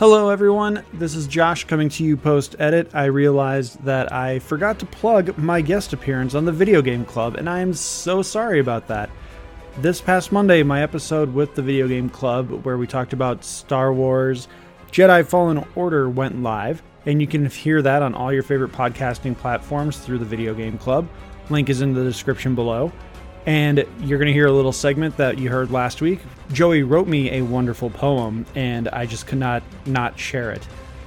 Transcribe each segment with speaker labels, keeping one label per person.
Speaker 1: Hello, everyone. This is Josh coming to you post edit. I realized that I forgot to plug my guest appearance on the Video Game Club, and I am so sorry about that. This past Monday, my episode with the Video Game Club, where we talked about Star Wars Jedi Fallen Order, went live, and you can hear that on all your favorite podcasting platforms through the Video Game Club. Link is in the description below. And you're going to hear a little segment that you heard last week. Joey wrote me a wonderful poem, and I just could not not share it.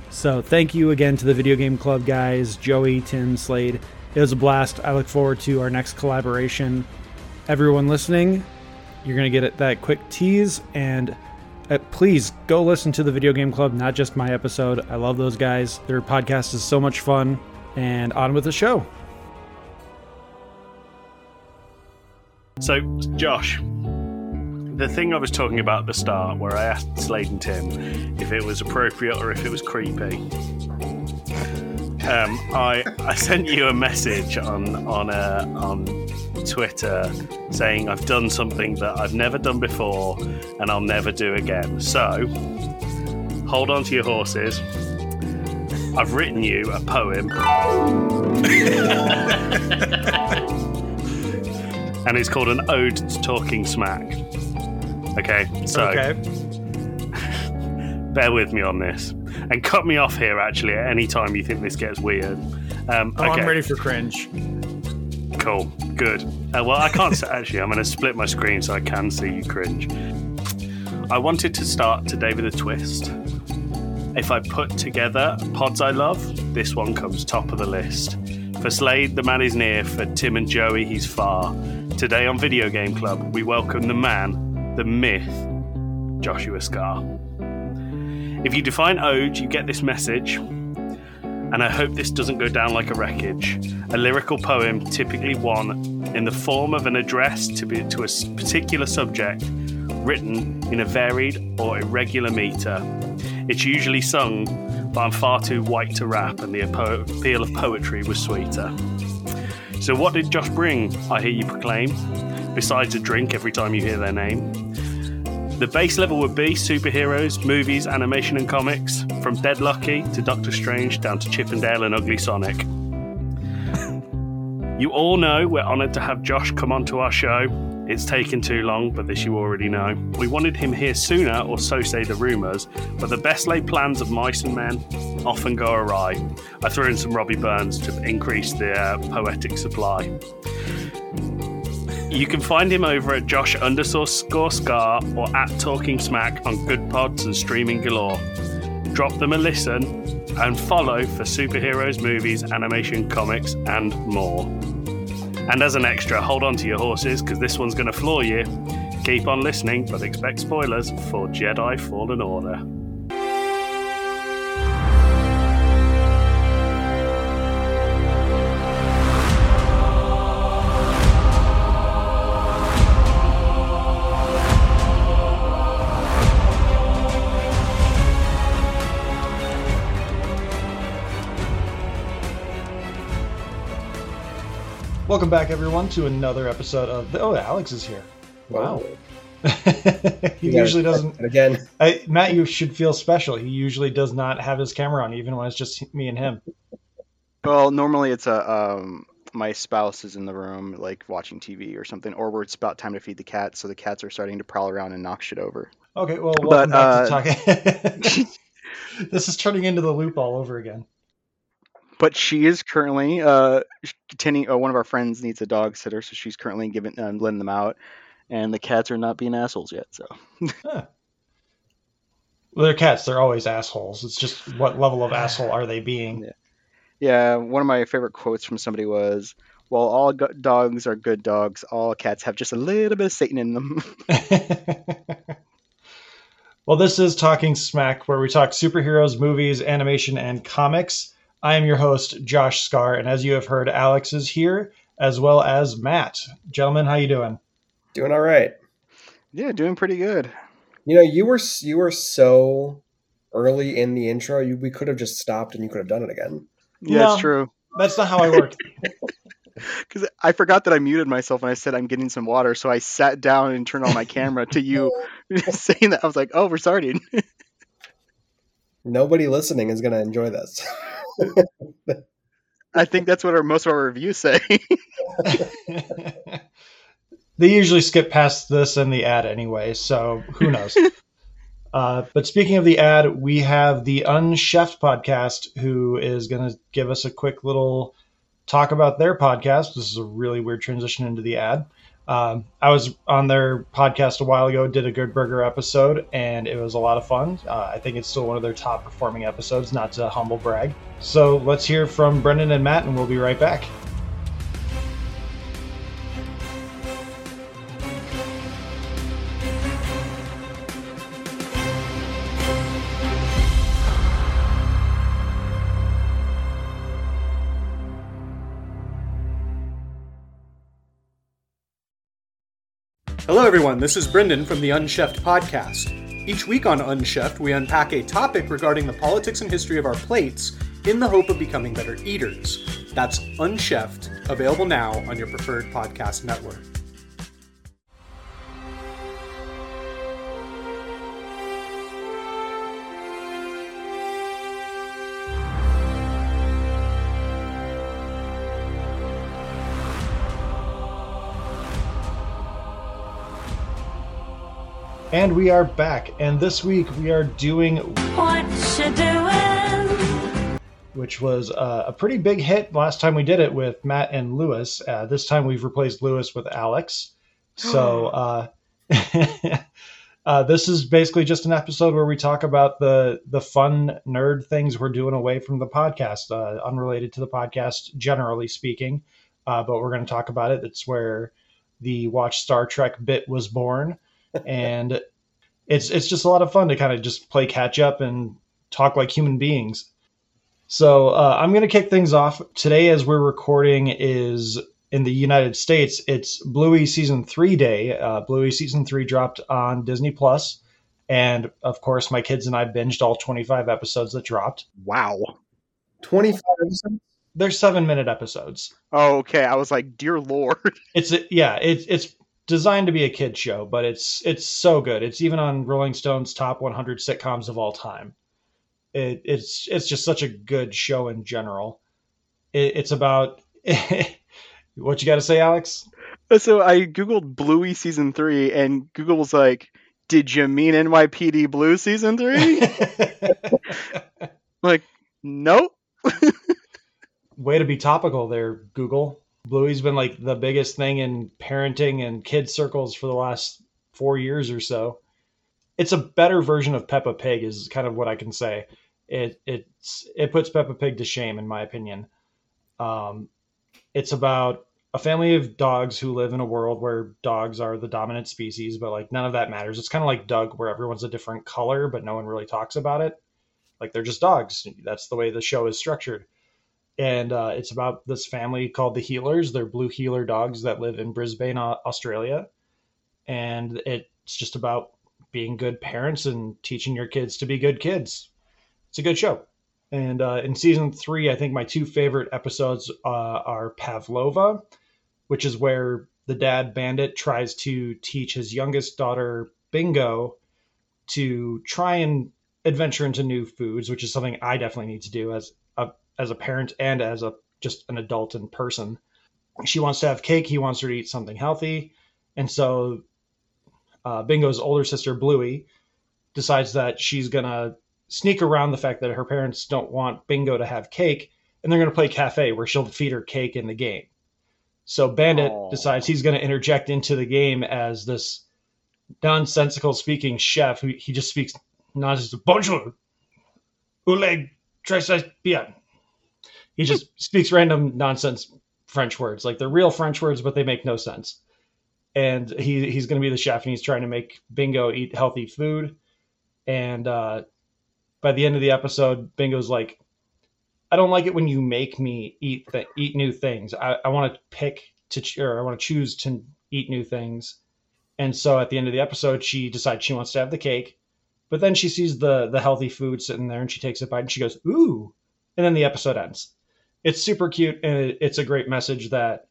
Speaker 1: So thank you again to the Video Game Club guys, Joey, Tim, Slade. It was a blast. I look forward to our next collaboration. Everyone listening, you're going to get that quick tease, and uh, please go listen to the Video Game Club, not just my episode. I love those guys. Their podcast is so much fun. And on with the show.
Speaker 2: So, Josh, the thing I was talking about at the start, where I asked Slade and Tim if it was appropriate or if it was creepy, um, I I sent you a message on on uh, on Twitter saying I've done something that I've never done before and I'll never do again. So, hold on to your horses. I've written you a poem. and it's called an ode to talking smack. Okay, so
Speaker 1: Okay.
Speaker 2: bear with me on this, and cut me off here actually at any time you think this gets weird. Um,
Speaker 1: Oh,
Speaker 2: okay,
Speaker 1: I'm ready for cringe.
Speaker 2: cool, good. Uh, well, I can't actually. I'm going to split my screen so I can see you cringe. I wanted to start today with a twist. If I put together pods I love, this one comes top of the list. For Slade, the man is near. For Tim and Joey, he's far. Today on Video Game Club, we welcome the man, the myth, Joshua Scar. If you define ode, you get this message, and I hope this doesn't go down like a wreckage. A lyrical poem, typically one in the form of an address to, be, to a particular subject, written in a varied or irregular meter. It's usually sung, but I'm far too white to rap, and the appeal of poetry was sweeter. So, what did Josh bring? I hear you proclaim, besides a drink every time you hear their name. The base level would be superheroes, movies, animation, and comics, from Dead Lucky to Doctor Strange down to Chip 'n Dale and Ugly Sonic. You all know we're honoured to have Josh come onto our show. It's taken too long, but this you already know. We wanted him here sooner, or so say the rumours, but the best laid plans of mice and men often go awry. I threw in some Robbie Burns to increase the uh, poetic supply. You can find him over at Josh underscore score scar or at Talking Smack on Goodpods and Streaming Galore. Drop them a listen and follow for superheroes, movies, animation, comics, and more. And as an extra, hold on to your horses because this one's going to floor you. Keep on listening, but expect spoilers for Jedi Fallen Order.
Speaker 1: Welcome back, everyone, to another episode of. The, oh, Alex is here. Wow. he
Speaker 3: You gotta
Speaker 1: usually doesn't.
Speaker 3: again.
Speaker 1: I, Matt, you should feel special. He usually does not have his camera on, even when it's just me and him.
Speaker 4: Well, normally it's a um, my spouse is in the room, like watching TV or something, or where it's about time to feed the cats, so the cats are starting to prowl around and knock shit over.
Speaker 1: Okay, well, welcome
Speaker 4: But,
Speaker 1: back to talking. this is turning into the loop all over again.
Speaker 4: But she is currently uh. Uh, one of our friends needs a dog sitter, so she's currently giving um, letting them out, and the cats are not being assholes yet. So
Speaker 1: Well, they're cats. They're always assholes. It's just what level of asshole are they being?
Speaker 4: yeah, one of my favorite quotes from somebody was. While all go- dogs are good dogs, all cats have just a little bit of Satan in them.
Speaker 1: well, this is Talking Smack, where we talk superheroes, movies, animation, and comics. I am your host, Josh Scar, and as you have heard, Alex is here, as well as Matt. Gentlemen, how you doing?
Speaker 3: Doing all right.
Speaker 4: yeah, doing pretty good.
Speaker 3: You know, you were you were so early in the intro. You, we could have just stopped and you could have done it again.
Speaker 4: Yeah,
Speaker 1: No.
Speaker 4: it's true.
Speaker 1: That's not how I work.
Speaker 4: Because I forgot that I muted myself and I said I'm getting some water, so I sat down and turned on my camera to you saying that. I was like, "Oh, we're starting."
Speaker 3: Nobody listening is going to enjoy this.
Speaker 4: I think that's what our most of our reviews say.
Speaker 1: they usually skip past this and the ad anyway, so who knows? uh, but speaking of the ad, we have the Unchefed podcast, who is going to give us a quick little talk about their podcast. This is a really weird transition into the ad. Um, I was on their podcast a while ago, did a Good Burger episode, and it was a lot of fun. Uh, I think it's still one of their top performing episodes, not to humble brag. So let's hear from Brendan and Matt, and we'll be right back.
Speaker 5: Hello, everyone. This is Brendan from the Unchefed podcast. Each week on Unchefed, we unpack a topic regarding the politics and history of our plates in the hope of becoming better eaters. That's Unchefed, available now on your preferred podcast network.
Speaker 1: And we are back, and this week we are doing
Speaker 6: What you doing?
Speaker 1: which was uh, a pretty big hit last time we did it with Matt and Lewis. Uh, this time we've replaced Lewis with Alex. So uh, uh, this is basically just an episode where we talk about the the fun nerd things we're doing away from the podcast, uh, unrelated to the podcast, generally speaking. Uh, but we're going to talk about it. It's where the Watch Star Trek bit was born, and it's it's just a lot of fun to kind of just play catch up and talk like human beings. So uh, I'm going to kick things off today as we're recording is in the United States. It's Bluey season three day. Uh, Bluey season three dropped on Disney Plus, and of course my kids and I binged all 25 episodes that dropped.
Speaker 4: wow.
Speaker 3: 25 episodes?
Speaker 1: They're seven minute episodes.
Speaker 4: Oh, okay. I was like, dear lord.
Speaker 1: It's yeah, it's it's designed to be a kid show, but it's it's so good. It's even on Rolling Stone's top 100 sitcoms of all time. It, it's it's just such a good show in general. It, it's about what you got to say, Alex.
Speaker 4: Uh, so I googled Bluey season three, and Google was like, "Did you mean NYPD Blue season three? like, nope.
Speaker 1: Way to be topical there, Google. Bluey's been like the biggest thing in parenting and kids circles for the last four years or so. It's a better version of Peppa Pig, is kind of what I can say. It it's it puts Peppa Pig to shame, in my opinion. Um, it's about a family of dogs who live in a world where dogs are the dominant species, but like none of that matters. It's kind of like Doug, where everyone's a different color, but no one really talks about it. Like they're just dogs. That's the way the show is structured and uh, it's about this family called the Heelers. They're blue heeler dogs that live in Brisbane, Australia, and it's just about being good parents and teaching your kids to be good kids. It's a good show. And uh, in season three, I think my two favorite episodes uh, are Pavlova, which is where the dad bandit tries to teach his youngest daughter Bingo to try and adventure into new foods, which is something I definitely need to do as as a parent and as a just an adult in person. She wants to have cake. He wants her to eat something healthy, and so uh, Bingo's older sister Bluey decides that she's gonna sneak around the fact that her parents don't want Bingo to have cake, and they're gonna play cafe where she'll feed her cake in the game. So Bandit
Speaker 4: Aw.
Speaker 1: decides he's gonna interject into the game as this nonsensical speaking chef who he just speaks nonsense. Bonjour, oleg, très bien he just speaks random nonsense French words. Like they're real French words, but they make no sense. And he he's going to be the chef, and he's trying to make Bingo eat healthy food. And uh, by the end of the episode, Bingo's like, "I don't like it when you make me eat eat new things. I, I want to pick to or I want to choose to eat new things." And so at the end of the episode, she decides she wants to have the cake, but then she sees the the healthy food sitting there, and she takes a bite, and she goes, "Ooh!" And then the episode ends it's super cute and it, it's a great message that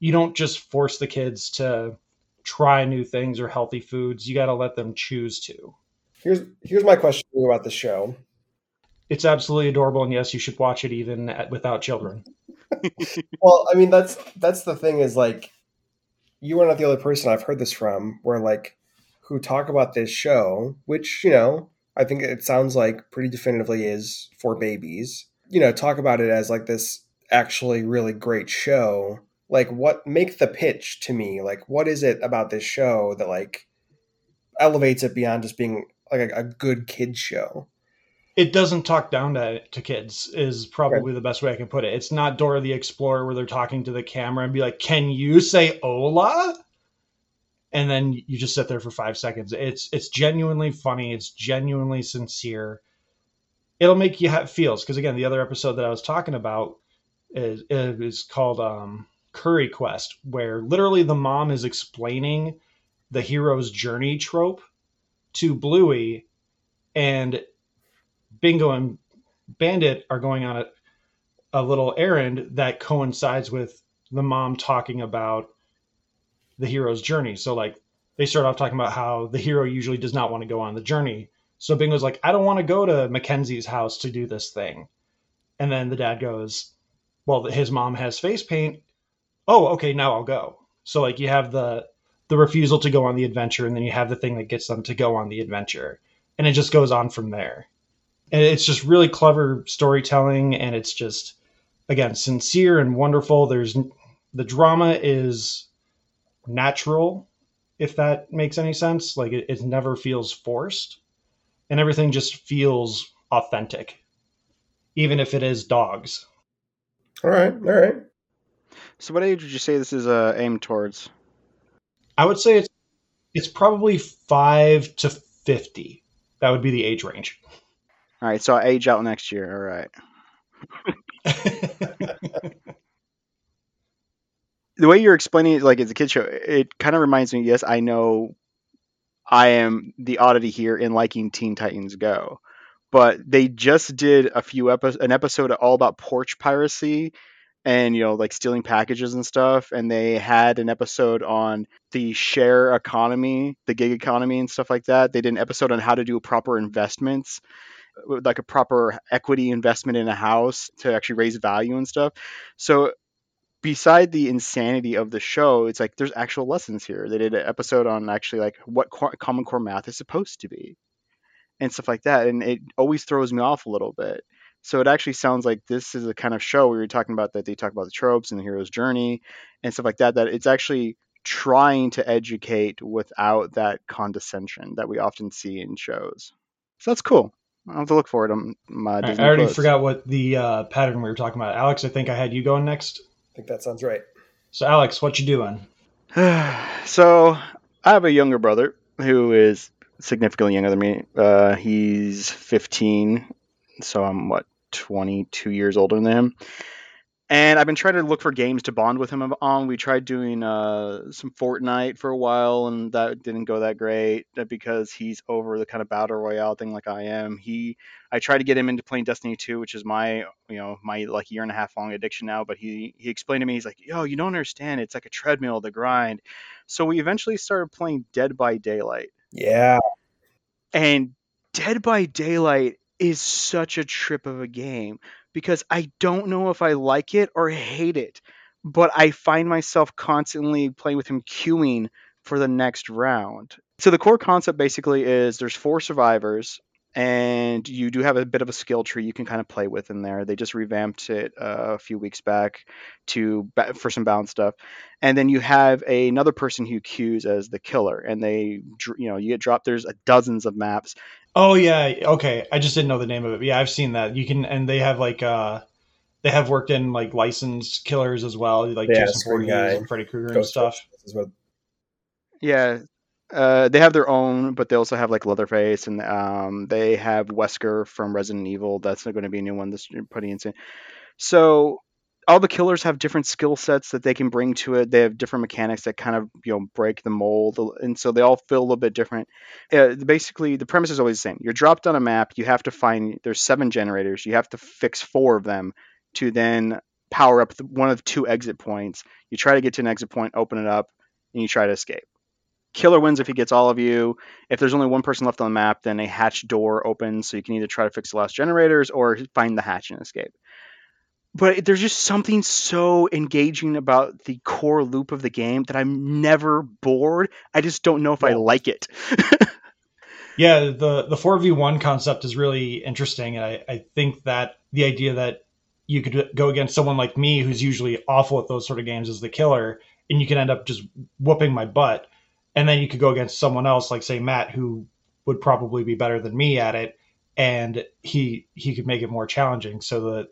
Speaker 1: you don't just force the kids to try new things or healthy foods you got to let them choose to
Speaker 3: Here's here's my question about the show.
Speaker 1: It's absolutely adorable, and yes, you should watch it even at, without children.
Speaker 3: Well, I mean that's that's the thing is like you are not the only person I've heard this from where like who talk about this show, which, you know, I think it sounds like pretty definitively is for babies. You know, talk about it as like this actually really great show. Like what make the pitch to me? Like what is it about this show that like elevates it beyond just being like a, a good kid show?
Speaker 1: It doesn't talk down to, to kids, is probably the best way I can put it. It's not Dora the Explorer where they're talking to the camera and be like, Can you say hola? And then you just sit there for five seconds. It's it's genuinely funny. It's genuinely sincere. It'll make you have feels because again, the other episode that I was talking about is is called um, Curry Quest, where literally the mom is explaining the hero's journey trope to Bluey, and Bingo and Bandit are going on a, a little errand that coincides with the mom talking about the hero's journey. So like they start off talking about how the hero usually does not want to go on the journey. So Bingo's like, I don't want to go to Mackenzie's house to do this thing. And then the dad goes, Well, his mom has face paint. Oh, okay, now I'll go. So like you have the the refusal to go on the adventure, and then you have the thing that gets them to go on the adventure. And it just goes on from there. And it's just really clever storytelling, and it's just again sincere and wonderful. There's the drama is natural, if that makes any sense. Like it, it never feels forced, and everything just feels authentic, even if it is dogs.
Speaker 3: All right, all right.
Speaker 4: So, what age would you say this is uh, aimed towards?
Speaker 1: I would say it's it's probably five to fifty. That would be the age range.
Speaker 4: All right, so I age out next year. All right. the way you're explaining it, like it's a kid show, it kind of reminds me. Yes, I know, I am the oddity here in liking Teen Titans Go, but they just did a few episodes, an episode all about porch piracy, and you know, like stealing packages and stuff. And they had an episode on the share economy, the gig economy, and stuff like that. They did an episode on how to do proper investments like a proper equity investment in a house to actually raise value and stuff. So beside the insanity of the show, it's like there's actual lessons here. They did an episode on actually like what co- Common Core math is supposed to be and stuff like that. And it always throws me off a little bit. So it actually sounds like this is the kind of show where you're talking about that they talk about the tropes and the hero's journey and stuff like that, that it's actually trying to educate without that condescension that we often see in shows. So that's cool. I'll have to look for it on my
Speaker 1: I already
Speaker 4: Plus.
Speaker 1: forgot what the uh, pattern we were talking about. Alex, I think I had you going next.
Speaker 3: I think that sounds right.
Speaker 1: So Alex, what you doing?
Speaker 4: so I have a younger brother who is significantly younger than me. Uh, he's 15, so I'm what 22 years older than him. And I've been trying to look for games to bond with him on. We tried doing uh, some Fortnite for a while, and that didn't go that great uh, because he's over the kind of battle royale thing like I am. He, I tried to get him into playing Destiny 2, which is my, you know, my like year and a half long addiction now. But he he explained to me, he's like, "Yo, you don't understand. It's like a treadmill, the grind." So we eventually started playing Dead by Daylight.
Speaker 3: Yeah.
Speaker 4: And Dead by Daylight is such a trip of a game because I don't know if I like it or hate it, but I find myself constantly playing with him queuing for the next round. So the core concept basically is there's four survivors and you do have a bit of a skill tree you can kind of play with in there. They just revamped it uh, a few weeks back to for some balance stuff, and then you have another person who queues as the killer, and they you know you get dropped. There's a dozens of maps,
Speaker 1: Oh yeah, okay. I just didn't know the name of it. Yeah, I've seen that. You can, and they have like, uh they have worked in like licensed killers as well, like
Speaker 3: Yeah,
Speaker 1: Jason
Speaker 3: Screen
Speaker 1: Voorhees and Freddy Krueger and stuff.
Speaker 3: This is what
Speaker 4: Yeah, uh, they have their own, but they also have like Leatherface, and um, they have Wesker from Resident Evil. That's going to be a new one that's pretty insane. So all the killers have different skill sets that they can bring to it. They have different mechanics that kind of you know break the mold, and so they all feel a little bit different. Uh, basically, the premise is always the same. You're dropped on a map. You have to find there's seven generators. You have to fix four of them to then power up the, one of two exit points. You try to get to an exit point, open it up, and you try to escape. Killer wins if he gets all of you. If there's only one person left on the map, then a hatch door opens, so you can either try to fix the last generators or find the hatch and escape. But there's just something so engaging about the core loop of the game that I'm never bored. I just don't know if I like it.
Speaker 1: Yeah, the the four v one concept is really interesting, and I, I think that the idea that you could go against someone like me, who's usually awful at those sort of games, as the killer, and you can end up just whooping my butt, and then you could go against someone else, like say Matt, who would probably be better than me at it, and he he could make it more challenging. So the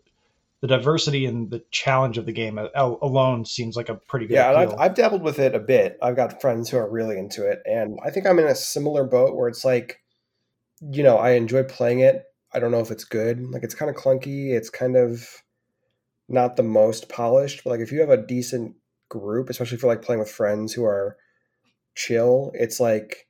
Speaker 1: the diversity and the challenge of the game uh, alone seems like a pretty good
Speaker 3: Yeah. I've, I've dabbled with it a bit. I've got friends who are really into it, and I think I'm in a similar boat where it's like, you know, I enjoy playing it. I don't know if it's good. Like, it's kind of clunky. It's kind of not the most polished. But like, if you have a decent group, especially for like playing with friends who are chill, it's like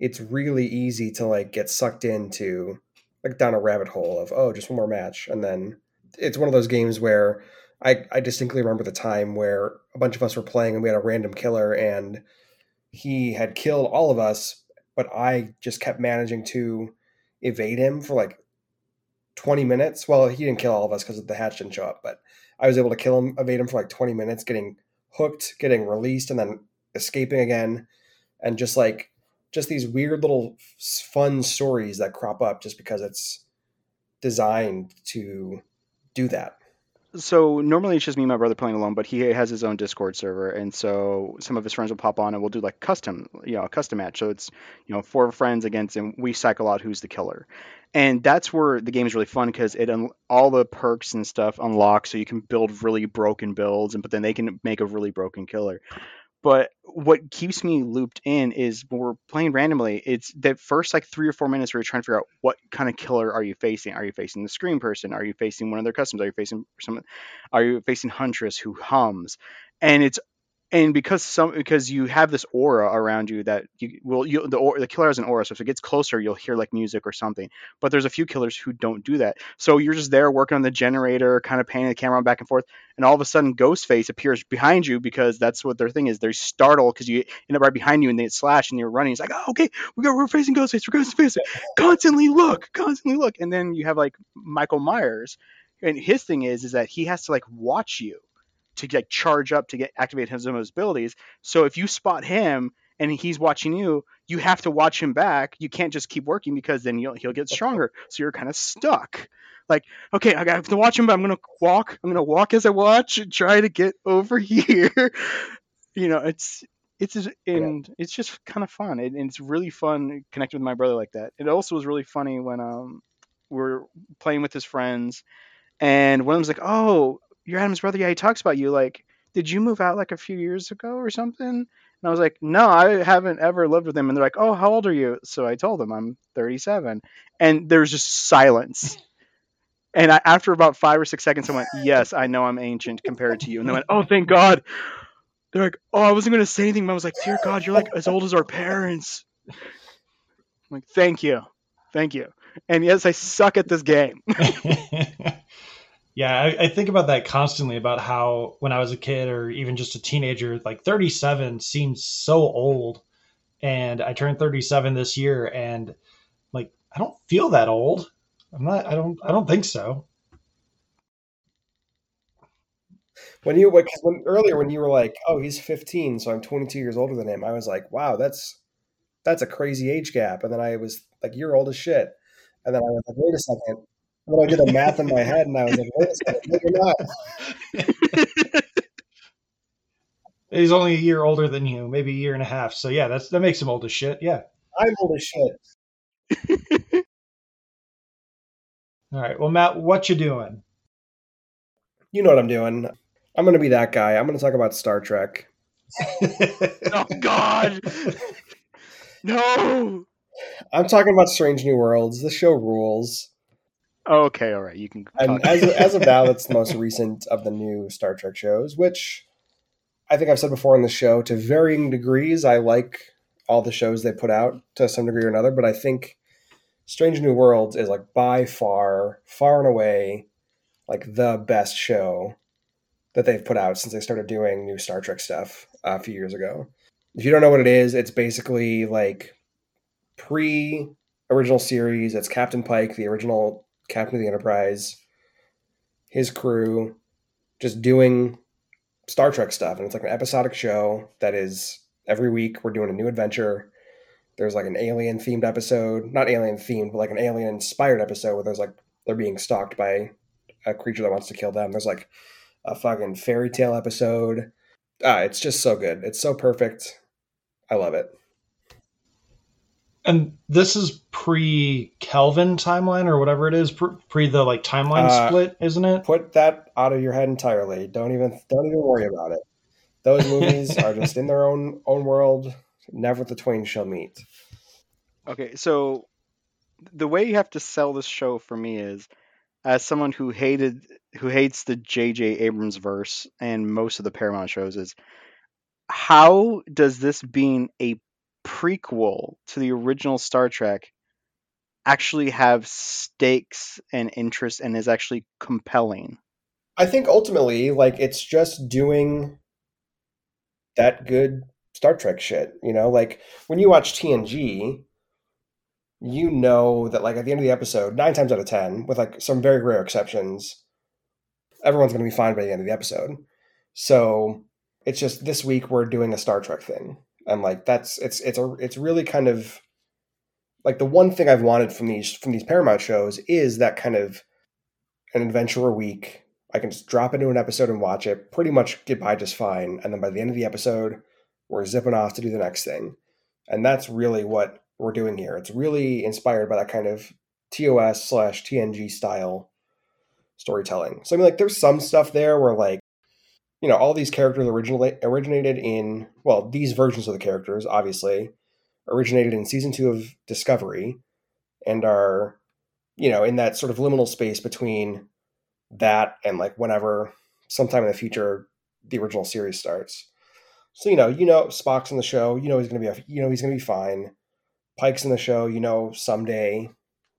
Speaker 3: it's really easy to like get sucked into like down a rabbit hole of oh, just one more match, and then it's one of those games where I, I distinctly remember the time where a bunch of us were playing and we had a random killer and he had killed all of us, but I just kept managing to evade him for like 20 minutes. Well, he didn't kill all of us because the hatch didn't show up, but I was able to kill him, evade him for like 20 minutes, getting hooked, getting released, and then escaping again. And just like, just these weird little fun stories that crop up just because it's designed to do that.
Speaker 4: so normally it's just me and my brother playing alone, but he has his own Discord server, and so some of his friends will pop on and we'll do like custom, you know, a custom match. So it's you know four friends against, and we cycle out who's the killer, and that's where the game is really fun because it un- all the perks and stuff unlock, so you can build really broken builds, and but then they can make a really broken killer. But what keeps me looped in is when we're playing randomly, it's that first like three or four minutes where you're trying to figure out what kind of killer are you facing. Are you facing the screen person? Are you facing one of their customs? Are you facing some? Are you facing Huntress who hums? And it's and because some because you have this aura around you that you will you the or, the killer has an aura so if it gets closer you'll hear like music or something but there's a few killers who don't do that so you're just there working on the generator kind of panning the camera back and forth and all of a sudden Ghostface appears behind you because that's what their thing is. They're startled because you end up right behind you and they slash and you're running. It's like, oh, okay, we got we're facing Ghostface, we're Ghostface. Constantly look, constantly look, and then you have like Michael Myers, and his thing is is that he has to like watch you to like charge up to get activate his, of his abilities. So if you spot him and he's watching you, you have to watch him back. You can't just keep working because then you'll, he'll get stronger. So you're kind of stuck. Like, okay, I have to watch him, but I'm gonna walk. I'm gonna walk as I watch and try to get over here. you know, it's it's just, and it's just kind of fun. And, and it's really fun connecting with my brother like that. It also was really funny when um we're playing with his friends, and one of them's like, "Oh, you're Adam's brother. Yeah, he talks about you. Like, did you move out like a few years ago or something?" And I was like, "No, I haven't ever lived with him." And they're like, "Oh, how old are you?" So I told them I'm 37, and there's just silence. And I, after about five or six seconds, I went, "Yes, I know I'm ancient compared to you." And they went, "Oh, thank God." They're like, "Oh, I wasn't gonna say anything." But I was like, "Dear God, you're like as old as our parents." I'm like, "Thank you, thank you." And yes, I suck at this game.
Speaker 1: yeah, I, I think about that constantly about how when I was a kid or even just a teenager, like 37 seems so old. And I turned 37 this year and like I don't feel that old. I'm not I don't I don't think so.
Speaker 3: When you like, when earlier when you were like, "Oh, he's 15, so I'm 22 years older than him," I was like, "Wow, that's that's a crazy age gap." And then I was like, "You're old as shit." And then I was like, "Wait a second. And then I did a math in my head, and I was like, "Wait a second, no, you're not."
Speaker 1: He's only a year older than you, maybe a year and a half. So yeah, that's that makes him old as shit. Yeah.
Speaker 3: I'm old as shit.
Speaker 1: All right. Well, Matt, what you doing?
Speaker 3: You know what I'm doing. I'm gonna be that guy. I'm gonna talk about Star Trek.
Speaker 4: oh God, no.
Speaker 3: I'm talking about Strange New Worlds. The show rules.
Speaker 4: Okay, all right, you can.
Speaker 3: And as as of now, it's the most recent of the new Star Trek shows, which I think I've said before on the show. To varying degrees, I like all the shows they put out to some degree or another, but I think Strange New Worlds is like by far, far and away, like the best show that they've put out since they started doing new Star Trek stuff uh, a few years ago. If you don't know what it is, it's basically like pre original series. It's Captain Pike, the original captain of the Enterprise, his crew, just doing Star Trek stuff. And it's like an episodic show that is every week we're doing a new adventure. There's like an alien themed episode, not alien themed, but like an alien inspired episode where there's like they're being stalked by a creature that wants to kill them. There's like a fucking fairy tale episode. Ah, it's just so good. It's so perfect. I love it.
Speaker 1: And this is pre Kelvin timeline or whatever it is, pre the like timeline
Speaker 3: Uh,
Speaker 1: split, isn't it?
Speaker 3: Put that out of your head entirely. Don't even don't even worry about it. Those movies are just in their own own world. Never the twain shall meet.
Speaker 4: Okay, so the way you have to sell this show for me is as someone who hated who hates the J.J. Abrams verse and most of the Paramount shows is how does this being a prequel to the original Star Trek actually have stakes and interest and is actually compelling?
Speaker 3: I think ultimately, like it's just doing that good Star Trek shit. You know, like when you watch TNG, you know that like at the end of the episode, nine times out of ten, with like some very rare exceptions, everyone's going to be fine by the end of the episode. So it's just this week we're doing a Star Trek thing, and like that's it's it's a it's really kind of like the one thing I've wanted from these from these Paramount shows is that kind of an adventure a week. I can just drop into an episode and watch it, pretty much get by just fine, and then by the end of the episode, we're zipping off to do the next thing. And that's really what we're doing here. It's really inspired by that kind of TOS slash TNG style storytelling. So I mean, like, there's some stuff there where like, you know, all these characters originally originated in well, these versions of the characters obviously originated in season two of Discovery, and are, you know, in that sort of liminal space between that and like whenever sometime in the future the original series starts. So you know, you know Spock's in the show. You know he's gonna be, a, you know he's gonna be fine. Pike's in the show. You know someday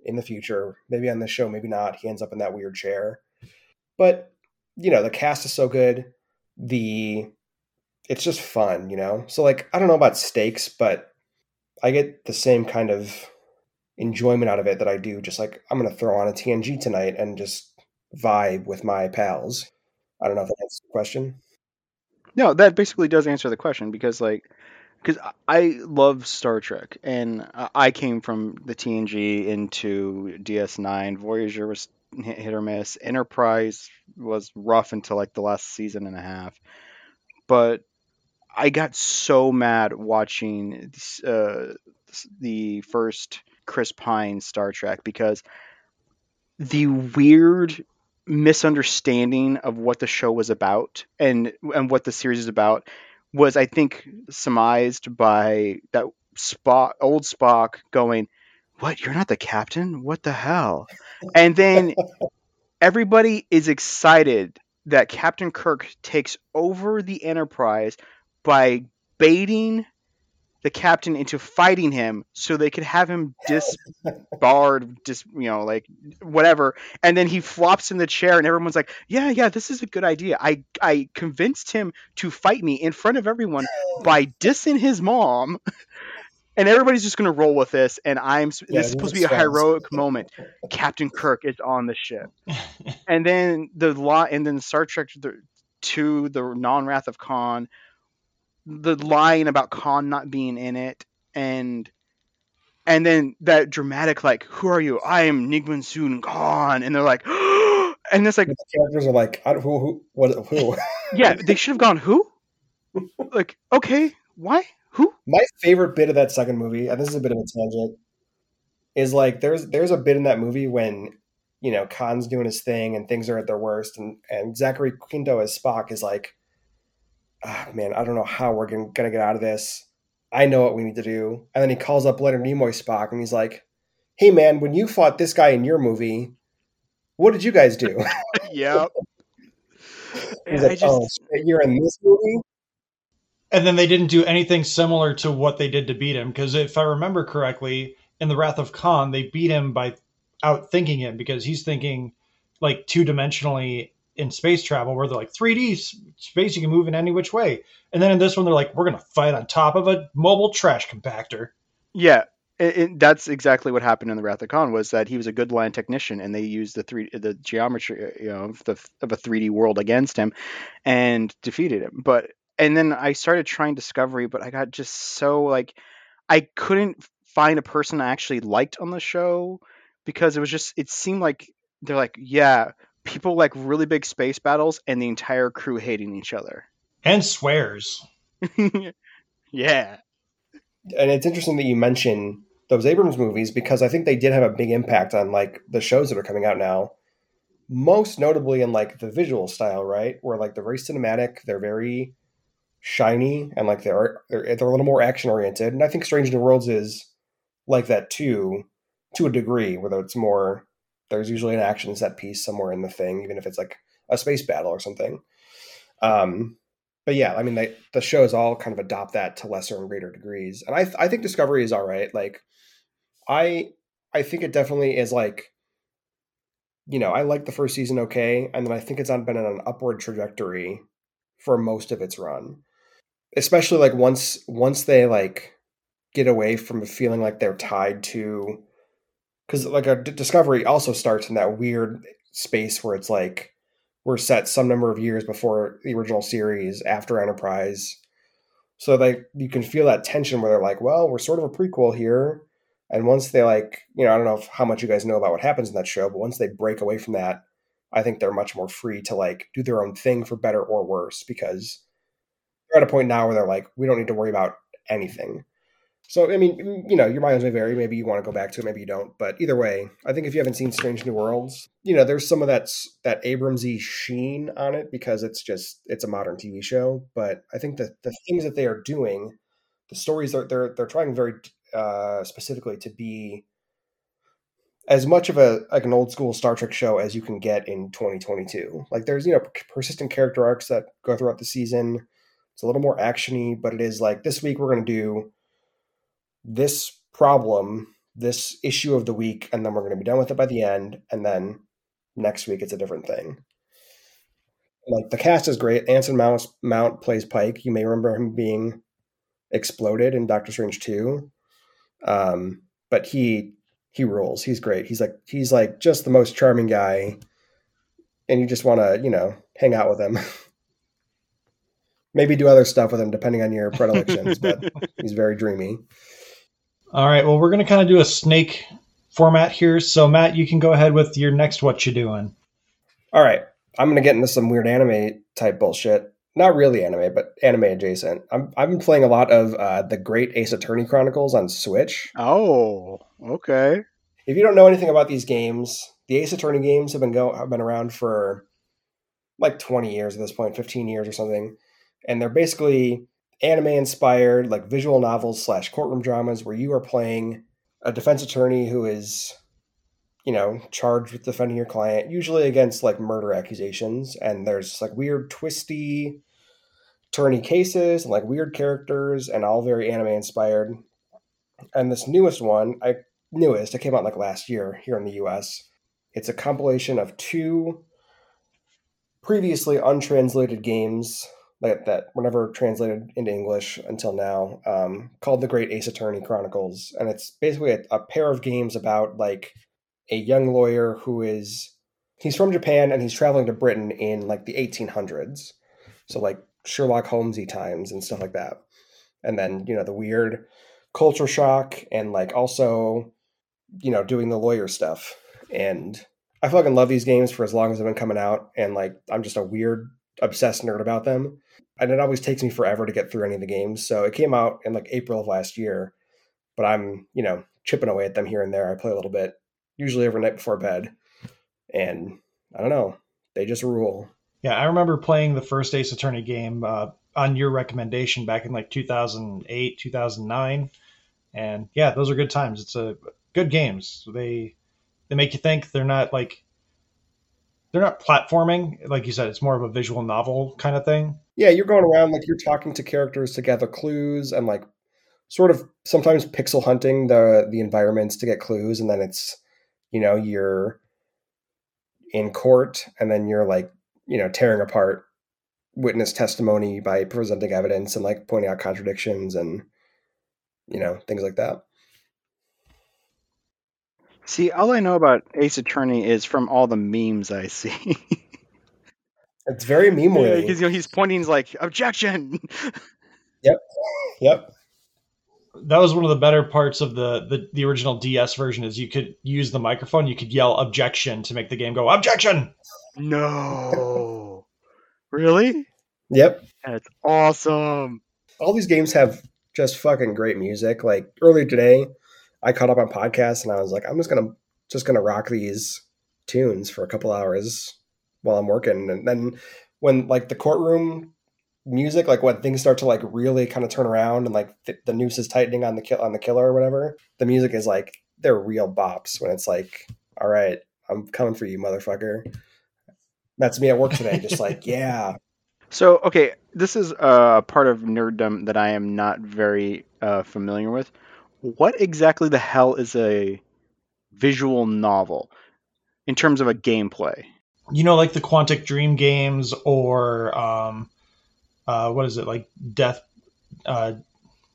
Speaker 3: in the future, maybe on this show, maybe not. He ends up in that weird chair. But you know the cast is so good. The it's just fun, you know. So like I don't know about stakes, but I get the same kind of enjoyment out of it that I do. Just like I'm gonna throw on a TNG tonight and just vibe with my pals. I don't know if that answers the question.
Speaker 4: No, that basically does answer the question because like because I love Star Trek and I- I came from the TNG into DS9. Voyager was hit or miss. Enterprise was rough until like the last season and a half. But I got so mad watching uh, the first Chris Pine Star Trek because the weird misunderstanding of what the show was about and and what the series is about was I think surmised by that Spock old Spock going, "What? You're not the captain? What the hell?" And then everybody is excited that Captain Kirk takes over the Enterprise by baiting the captain into fighting him so they could have him disbarred, dis you know, like whatever. And then he flops in the chair, and everyone's like, "Yeah, yeah, this is a good idea." I I convinced him to fight me in front of everyone by dissing his mom. And everybody's just gonna roll with this, and I'm
Speaker 3: Yeah,
Speaker 4: this is supposed to be a heroic moment. Captain Kirk is on the ship, and then the law, and then Star Trek to the non Wrath of Khan, the lying about Khan not being in it, and and then that dramatic like, "Who are you? I am Nigman Soon Khan," and they're like, and it's like,
Speaker 3: The characters are like, who, who, what, who?
Speaker 4: yeah, they should have gone who? Like, okay, why? Who?
Speaker 3: My favorite bit of that second movie, and this is a bit of a tangent, is like there's there's a bit in that movie when you know Khan's doing his thing and things are at their worst, and and Zachary Quinto as Spock is like, ah, man, I don't know how we're gonna, gonna get out of this. I know what we need to do, and then he calls up Leonard Nimoy Spock, and he's like, Hey man, when you fought this guy in your movie, what did you guys do?
Speaker 4: yeah.
Speaker 3: He's like,
Speaker 4: just,
Speaker 3: oh, you're in this movie.
Speaker 7: And then they didn't do anything similar to what they did to beat him. Because if I remember correctly, in the Wrath of Khan, they beat him by outthinking him because he's thinking like two dimensionally
Speaker 1: in space travel where they're like 3D space, you can move in any which way. And then in this one, they're like, we're going to fight on top of a mobile trash compactor.
Speaker 4: Yeah, it, it, that's exactly what happened in the Wrath of Khan was that he was a good line technician, and they used the three the geometry you know of the of a 3D world against him, and defeated him. But and then I started trying Discovery, but I got just so like I couldn't find a person I actually liked on the show because it was just it seemed like they're like yeah people like really big space battles and the entire crew hating each other.
Speaker 1: And swears.
Speaker 4: yeah.
Speaker 3: and it's interesting that you mention those Abrams movies because I think they did have a big impact on like the shows that are coming out now. Most notably in like the visual style, right? Where like they're very cinematic, they're very shiny, and like they're they're, they're a little more action oriented. And I think Strange New Worlds is like that too, to a degree, whether it's more there's usually an action set piece somewhere in the thing, even if it's like a space battle or something. Um, but yeah, I mean, they, the shows all kind of adopt that to lesser and greater degrees, and I I think Discovery is all right. Like, I I think it definitely is like, you know, I like the first season okay, and then I think it's on been on an upward trajectory for most of its run, especially like once once they like get away from feeling like they're tied to, because like a D- Discovery also starts in that weird space where it's like we're set some number of years before the original series after Enterprise. So like you can feel that tension where they're like, well, we're sort of a prequel here. And once they like, you know, I don't know how much you guys know about what happens in that show, but once they break away from that, I think they're much more free to like do their own thing for better or worse because they're at a point now where they're like, we don't need to worry about anything. So I mean, you know, your minds may vary. Maybe you want to go back to it, maybe you don't. But either way, I think if you haven't seen Strange New Worlds, you know, there's some of that that Abramsy sheen on it because it's just it's a modern TV show. But I think that the things that they are doing, the stories that they're they're trying very uh, specifically to be as much of a like an old school Star Trek show as you can get in 2022. Like there's you know persistent character arcs that go throughout the season. It's a little more actiony, but it is like this week we're going to do this problem, this issue of the week, and then we're going to be done with it by the end, and then next week it's a different thing. Like the cast is great. Anson Mount, Mount plays Pike. You may remember him being exploded in Doctor Strange 2. Um, but he he rules. He's great. He's like he's like just the most charming guy, and you just want to you know hang out with him. Maybe do other stuff with him depending on your predilections, but he's very dreamy.
Speaker 1: All right. Well, we're going to kind of do a snake format here. So, Matt, you can go ahead with your next what you doing.
Speaker 3: All right, I'm gonna get into some weird anime type bullshit. Not really anime, but anime adjacent. I'm, I've been playing a lot of uh, the Great Ace Attorney Chronicles on Switch.
Speaker 4: Oh, okay.
Speaker 3: If you don't know anything about these games, the Ace Attorney games have been go have been around for like 20 years at this point, 15 years or something, and they're basically anime inspired, like visual novels slash courtroom dramas, where you are playing a defense attorney who is you know, charged with defending your client, usually against like murder accusations. And there's like weird, twisty attorney cases and like weird characters and all very anime inspired. And this newest one, I newest, it came out like last year here in the US. It's a compilation of two previously untranslated games that, that were never translated into English until now, um, called The Great Ace Attorney Chronicles. And it's basically a, a pair of games about like a young lawyer who is he's from Japan and he's traveling to Britain in like the 1800s. So like Sherlock Holmesy times and stuff like that. And then, you know, the weird culture shock and like also, you know, doing the lawyer stuff. And I fucking love these games for as long as they've been coming out and like I'm just a weird obsessed nerd about them. And it always takes me forever to get through any of the games. So it came out in like April of last year, but I'm, you know, chipping away at them here and there. I play a little bit usually every night before bed. And I don't know, they just rule.
Speaker 1: Yeah, I remember playing the first Ace Attorney game uh, on your recommendation back in like 2008, 2009. And yeah, those are good times. It's a good games. They they make you think. They're not like they're not platforming. Like you said, it's more of a visual novel kind of thing.
Speaker 3: Yeah, you're going around like you're talking to characters to gather clues and like sort of sometimes pixel hunting the the environments to get clues and then it's you know you're in court and then you're like you know, tearing apart witness testimony by presenting evidence and like pointing out contradictions and you know things like that.
Speaker 4: See, all I know about Ace Attorney is from all the memes I see.
Speaker 3: It's very meme worthy.
Speaker 4: Because you know he's pointing, he's like objection.
Speaker 3: Yep. Yep.
Speaker 1: That was one of the better parts of the, the the original DS version is you could use the microphone, you could yell objection to make the game go objection.
Speaker 4: no, really?
Speaker 3: Yep.
Speaker 4: That's awesome.
Speaker 3: All these games have just fucking great music. Like earlier today, I caught up on podcasts and I was like, I'm just gonna just gonna rock these tunes for a couple hours while I'm working. And then when like the courtroom music, like when things start to like really kind of turn around and like th- the noose is tightening on the kill on the killer or whatever, the music is like they're real bops when it's like, all right, I'm coming for you, motherfucker. That's me at work today, just like, yeah,
Speaker 4: So, okay, this is a part of nerddom that I am not very uh, familiar with. What exactly the hell is a visual novel in terms of a gameplay?
Speaker 1: You know, like the Quantic Dream games or um, uh, what is it like Death? Uh,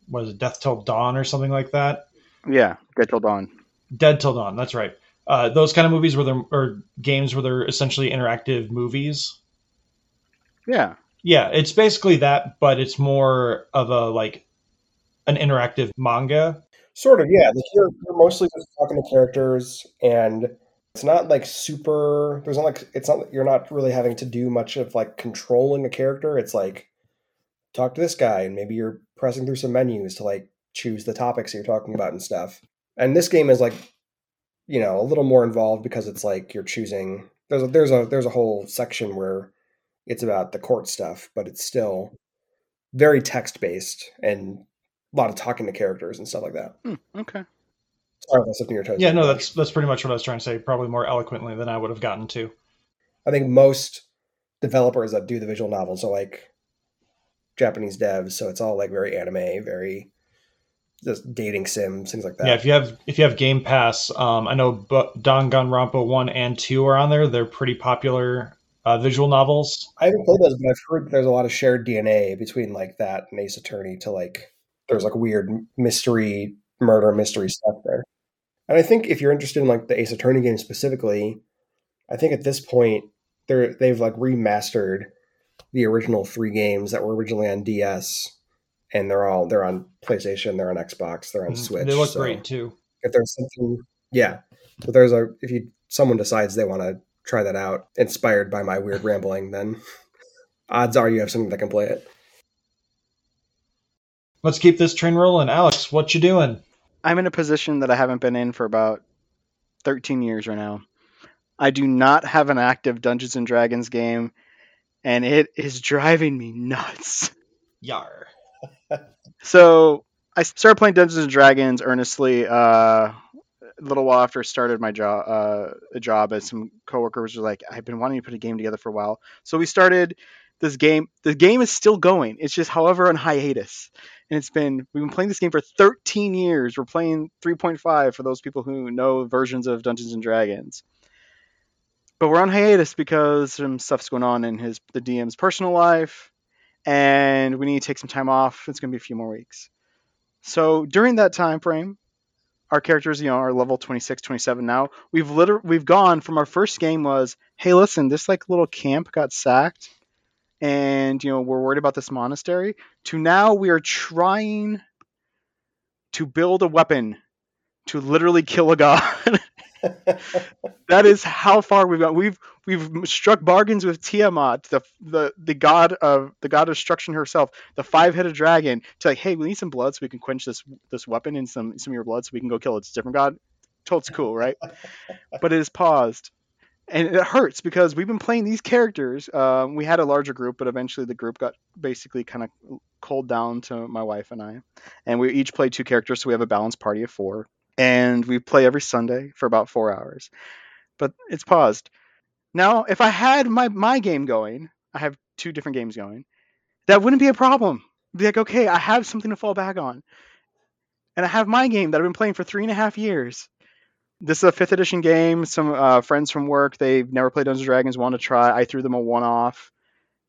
Speaker 1: what is it? Death Till Dawn or something like that.
Speaker 4: Yeah, Dead Till Dawn.
Speaker 1: Dead Till Dawn. That's right. Uh, those kind of movies where they're or games where they're essentially interactive movies.
Speaker 4: Yeah.
Speaker 1: Yeah, it's basically that, but it's more of a like an interactive manga.
Speaker 3: Sort of, yeah. Like you're, you're mostly just talking to characters, and it's not like super. There's not like it's not. You're not really having to do much of like controlling a character. It's like talk to this guy, and maybe you're pressing through some menus to like choose the topics you're talking about and stuff. And this game is like, you know, a little more involved because it's like you're choosing. There's a there's a there's a whole section where it's about the court stuff, but it's still very text based and a lot of talking to characters and stuff like that.
Speaker 4: Hmm, okay.
Speaker 3: Sorry if I your toes.
Speaker 1: Yeah, no, that's that's pretty much what I was trying to say. Probably more eloquently than I would have gotten to.
Speaker 3: I think most developers that do the visual novels are like Japanese devs, so it's all like very anime, very just dating sims, things like that.
Speaker 1: Yeah, if you have if you have Game Pass, um, I know Bu- Danganronpa one and two are on there. They're pretty popular uh, visual novels.
Speaker 3: I haven't played those, but I've heard there's a lot of shared DNA between like that and Ace Attorney to like there's like weird mystery, murder mystery stuff there. And I think if you're interested in like the Ace Attorney game specifically, I think at this point they're they've like remastered the original three games that were originally on DS, and they're all they're on PlayStation, they're on Xbox, they're on
Speaker 1: Mhm.
Speaker 3: Switch.
Speaker 1: They look
Speaker 3: so
Speaker 1: great too.
Speaker 3: If there's something, yeah, but there's a if you someone decides they want to try that out, inspired by my weird rambling, then odds are you have something that can play it.
Speaker 1: Let's keep this train rolling. Alex, what you doing?
Speaker 4: I'm in a position that I haven't been in for about 13 years right now. I do not have an active Dungeons and Dragons game, and it is driving me nuts.
Speaker 1: Yar.
Speaker 4: So I started playing Dungeons and Dragons earnestly uh, a little while after I started my job. Uh, a job, as some coworkers were like, "I've been wanting to put a game together for a while." So we started this game. The game is still going. It's just, however, on hiatus. And it's been we've been playing this game for 13 years. We're playing 3.5 for those people who know versions of Dungeons and Dragons. But we're on hiatus because some stuff's going on in his the DM's personal life and we need to take some time off. It's going to be a few more weeks. So during that time frame, our characters, you know, are level 26, 27 now. We've literally we've gone from our first game was, hey, listen, this like little camp got sacked, and you know we're worried about this monastery. To now we are trying to build a weapon to literally kill a god. that is how far we've gone. We've we've struck bargains with Tiamat, the the the god of the god of destruction herself, the five headed dragon, to like, hey, we need some blood so we can quench this this weapon in some some of your blood so we can go kill it. It's a different god. Told it's cool, right? but it is paused. And it hurts because we've been playing these characters. Um, we had a larger group, but eventually the group got basically kind of cold down to my wife and I. And we each play two characters, so we have a balanced party of four and we play every Sunday for about four hours. But it's paused. Now, if I had my, my game going, I have two different games going, that wouldn't be a problem. Be like, okay, I have something to fall back on. And I have my game that I've been playing for three and a half years. This is a fifth edition game. Some uh, friends from work they've never played Dungeons and Dragons want to try. I threw them a one off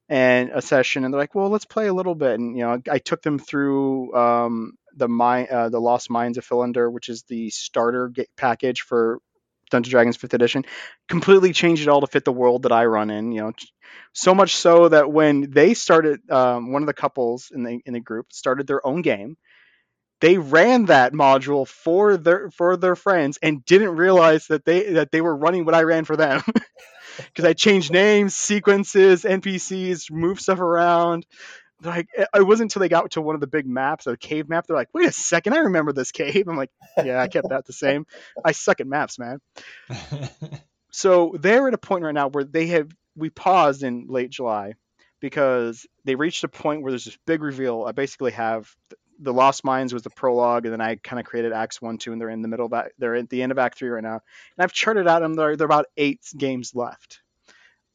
Speaker 4: and a session, and they're like, "Well, let's play a little bit." And you know, I took them through um, the uh, the Lost Mines of Phandelver, which is the starter package for Dungeons and Dragons fifth edition. Completely changed it all to fit the world that I run in. You know, so much so that when they started, um, one of the couples in the in the group started their own game. They ran that module for their for their friends and didn't realize that they that they were running what I ran for them. Because I changed names, sequences, NPCs, moved stuff around. Like it wasn't until they got to one of the big maps, a cave map. They're like, "Wait a second, I remember this cave." I'm like, "Yeah, I kept that the same. I suck at maps, man." So they're at a point right now where they have we paused in late July because they reached a point where there's this big reveal. I basically have the Lost Mines was the prologue, and then I kind of created Acts one, two, and they're in the middle of Act, they're at the end of Act three right now. And I've charted out them. There, there are about eight games left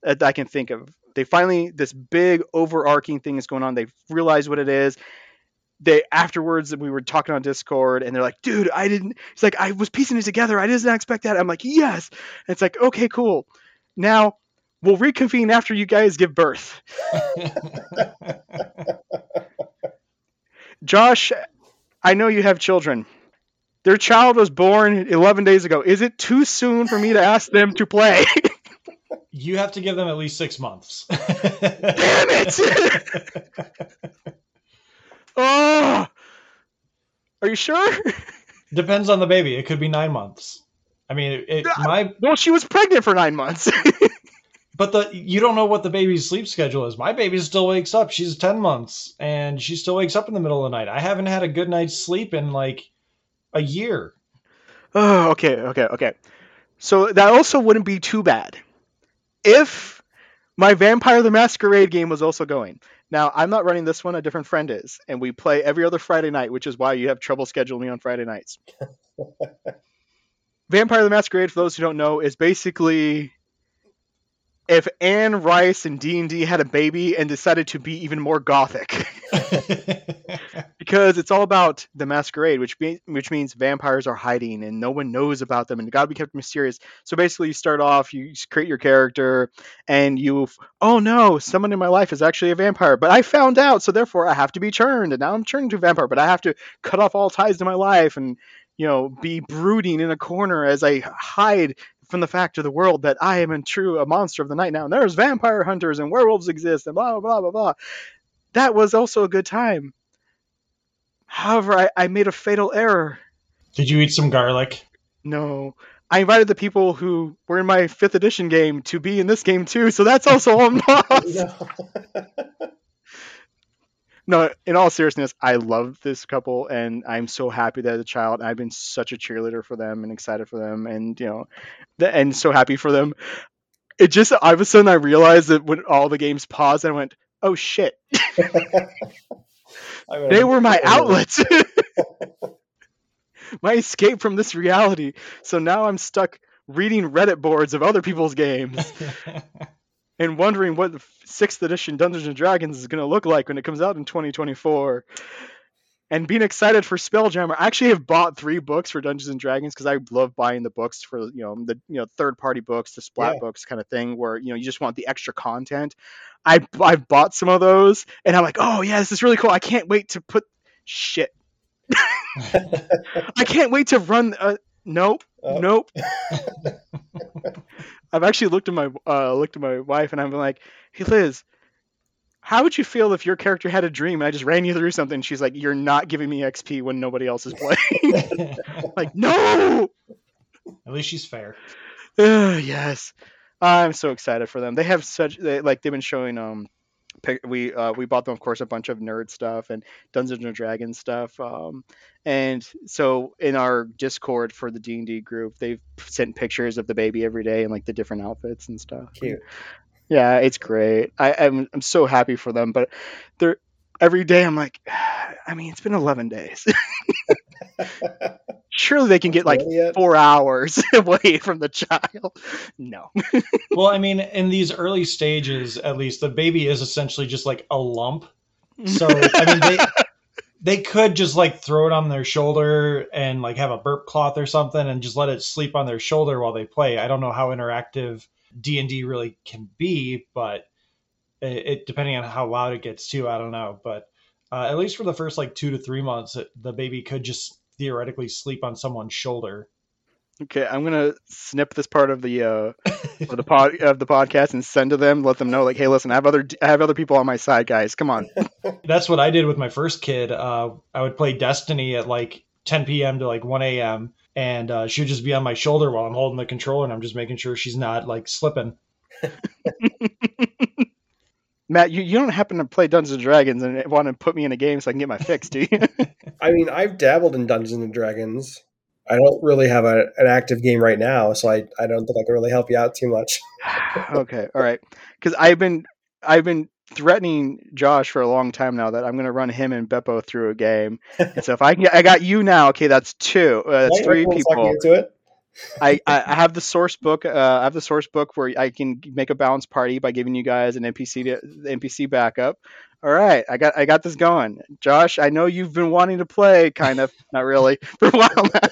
Speaker 4: that I can think of. They finally this big overarching thing is going on. They've realized what it is. They afterwards we were talking on Discord and they're like, dude, I didn't. It's like I was piecing it together. I didn't expect that. I'm like, yes. And it's like, okay, cool. Now we'll reconvene after you guys give birth. Josh, I know you have children. Their child was born 11 days ago. Is it too soon for me to ask them to play?
Speaker 1: you have to give them at least six months.
Speaker 4: Damn it! oh, are you sure?
Speaker 1: Depends on the baby. It could be nine months. I mean, it, it, my
Speaker 4: Well, she was pregnant for nine months.
Speaker 1: But the you don't know what the baby's sleep schedule is. My baby still wakes up. She's ten months and she still wakes up in the middle of the night. I haven't had a good night's sleep in like a year.
Speaker 4: oh, okay, okay, okay. So that also wouldn't be too bad if my Vampire the Masquerade game was also going. Now, I'm not running this one, a different friend is, and we play every other Friday night, which is why you have trouble scheduling me on Friday nights. Vampire the Masquerade, for those who don't know, is basically if Anne Rice and D&D had a baby and decided to be even more gothic. because it's all about the masquerade, which be, which means vampires are hiding and no one knows about them and got to be kept mysterious. So basically, you start off, you create your character, and you, oh no, someone in my life is actually a vampire, but I found out, so therefore I have to be turned, and now I'm turned to a vampire, but I have to cut off all ties to my life and you know be brooding in a corner as I hide from the fact of the world that I am in true a monster of the night now, and there's vampire hunters and werewolves exist, and blah blah blah blah blah. That was also a good time. However, I, I made a fatal error.
Speaker 1: Did you eat some garlic?
Speaker 4: No. I invited the people who were in my fifth edition game to be in this game too, so that's also a loss.
Speaker 3: No.
Speaker 4: In all seriousness, I love this couple, and I'm so happy that as a child, I've been such a cheerleader for them and excited for them, and you know, th- and so happy for them. It just all of a sudden I realized that when all the games paused, I went, "Oh shit!" They were my outlets, my escape from this reality. So now I'm stuck reading Reddit boards of other people's games and wondering what the sixth edition Dungeons and Dragons is going to look like when it comes out in 2024. And being excited for Spelljammer, I actually have bought three books for Dungeons and Dragons because I love buying the books for you know the you know third party books, the splat
Speaker 3: Yeah.
Speaker 4: books kind of thing, where you know you just want the extra content. I I've bought some of those, and I'm like, oh yeah, this is really cool. I can't wait to put shit. I can't wait to run. Uh, nope,
Speaker 3: Oh.
Speaker 4: nope. I've actually looked at my uh, looked at my wife and I'm like, hey Liz, how would you feel if your character had a dream and I just ran you through something? She's like, you're not giving me XP when nobody else is playing. like, no.
Speaker 1: At least she's fair.
Speaker 4: Ugh, yes, I'm so excited for them. They have such they, like they've been showing um. We uh, we bought them of course a bunch of nerd stuff and Dungeons and Dragons stuff um, and so in our Discord for the D and D group they've sent pictures of the baby every day and like the different outfits and stuff.
Speaker 3: Cute.
Speaker 4: Yeah, it's great. I, I'm I'm so happy for them, but they're every day I'm like, I mean, it's been 11 days. Surely they can get like
Speaker 3: yet?
Speaker 4: four hours away from the child. No.
Speaker 1: well, I mean, in these early stages, at least, the baby is essentially just like a lump. So, I mean, they they could just like throw it on their shoulder and like have a burp cloth or something and just let it sleep on their shoulder while they play. I don't know how interactive D and D really can be, but it, it depending on how loud it gets too. I don't know, but uh, at least for the first like two to three months, it, the baby could just theoretically sleep on someone's shoulder.
Speaker 4: Okay, I'm gonna snip this part of the uh, of the pod of the podcast and send to them. Let them know, like, hey, listen, I have other I have other people on my side, guys. Come on.
Speaker 1: That's what I did with my first kid. Uh, I would play Destiny at like 10 p.m. to like 1 a.m. and uh, she would just be on my shoulder while I'm holding the controller and I'm just making sure she's not like slipping.
Speaker 4: Matt, you, you don't happen to play Dungeons and Dragons and want to put me in a game so I can get my fix, do you?
Speaker 3: I mean, I've dabbled in Dungeons and Dragons. I don't really have a, an active game right now, so I, I don't think I can really help you out too much.
Speaker 4: okay, all right. Because I've been I've been threatening Josh for a long time now that I'm going to run him and Beppo through a game. And so if I can, I got you now. Okay, that's two. Uh, that's
Speaker 3: Right?
Speaker 4: three people.
Speaker 3: into it.
Speaker 4: I, I have the source book. Uh, I have the source book where I can make a balanced party by giving you guys an NPC to, NPC backup. All right, I got I got this going. Josh, I know you've been wanting to play, kind of, not really, for a while now.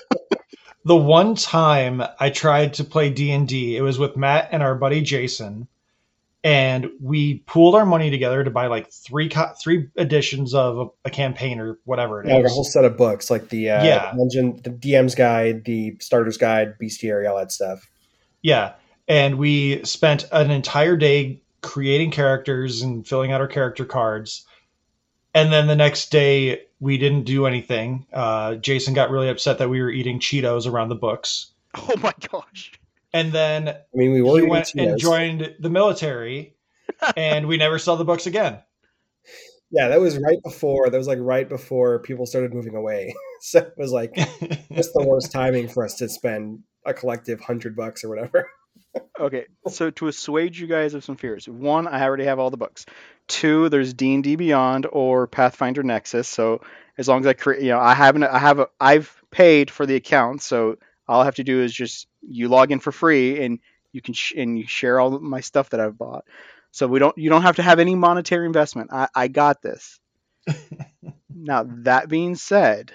Speaker 1: The one time I tried to play D&D, it was with Matt and our buddy Jason, and we pooled our money together to buy like three co- three editions of a, a campaign or whatever it is.
Speaker 3: Yeah, like a whole set of books, like the uh,
Speaker 1: Yeah.
Speaker 3: dungeon, the DM's guide, the starter's guide, bestiary, all that stuff.
Speaker 1: Yeah. And we spent an entire day creating characters and filling out our character cards. And then the next day, we didn't do anything. Uh, Jason got really upset that we were eating Cheetos around the books.
Speaker 4: Oh my gosh.
Speaker 1: And then
Speaker 3: I mean, we
Speaker 1: he went and
Speaker 3: Cheetos.
Speaker 1: joined the military, and we never saw the books again.
Speaker 3: Yeah, that was right before. That was like right before people started moving away. so it was like just the worst timing for us to spend a collective hundred bucks or whatever.
Speaker 4: Okay, so to assuage you guys of some fears, one, I already have all the books. Two, there's D and D Beyond or Pathfinder Nexus. So as long as I create, you know, I haven't, I have, a, I've paid for the account, so all I have to do is just you log in for free and you can sh- and you share all my stuff that I've bought. So we don't, you don't have to have any monetary investment. I, I got this. now that being said.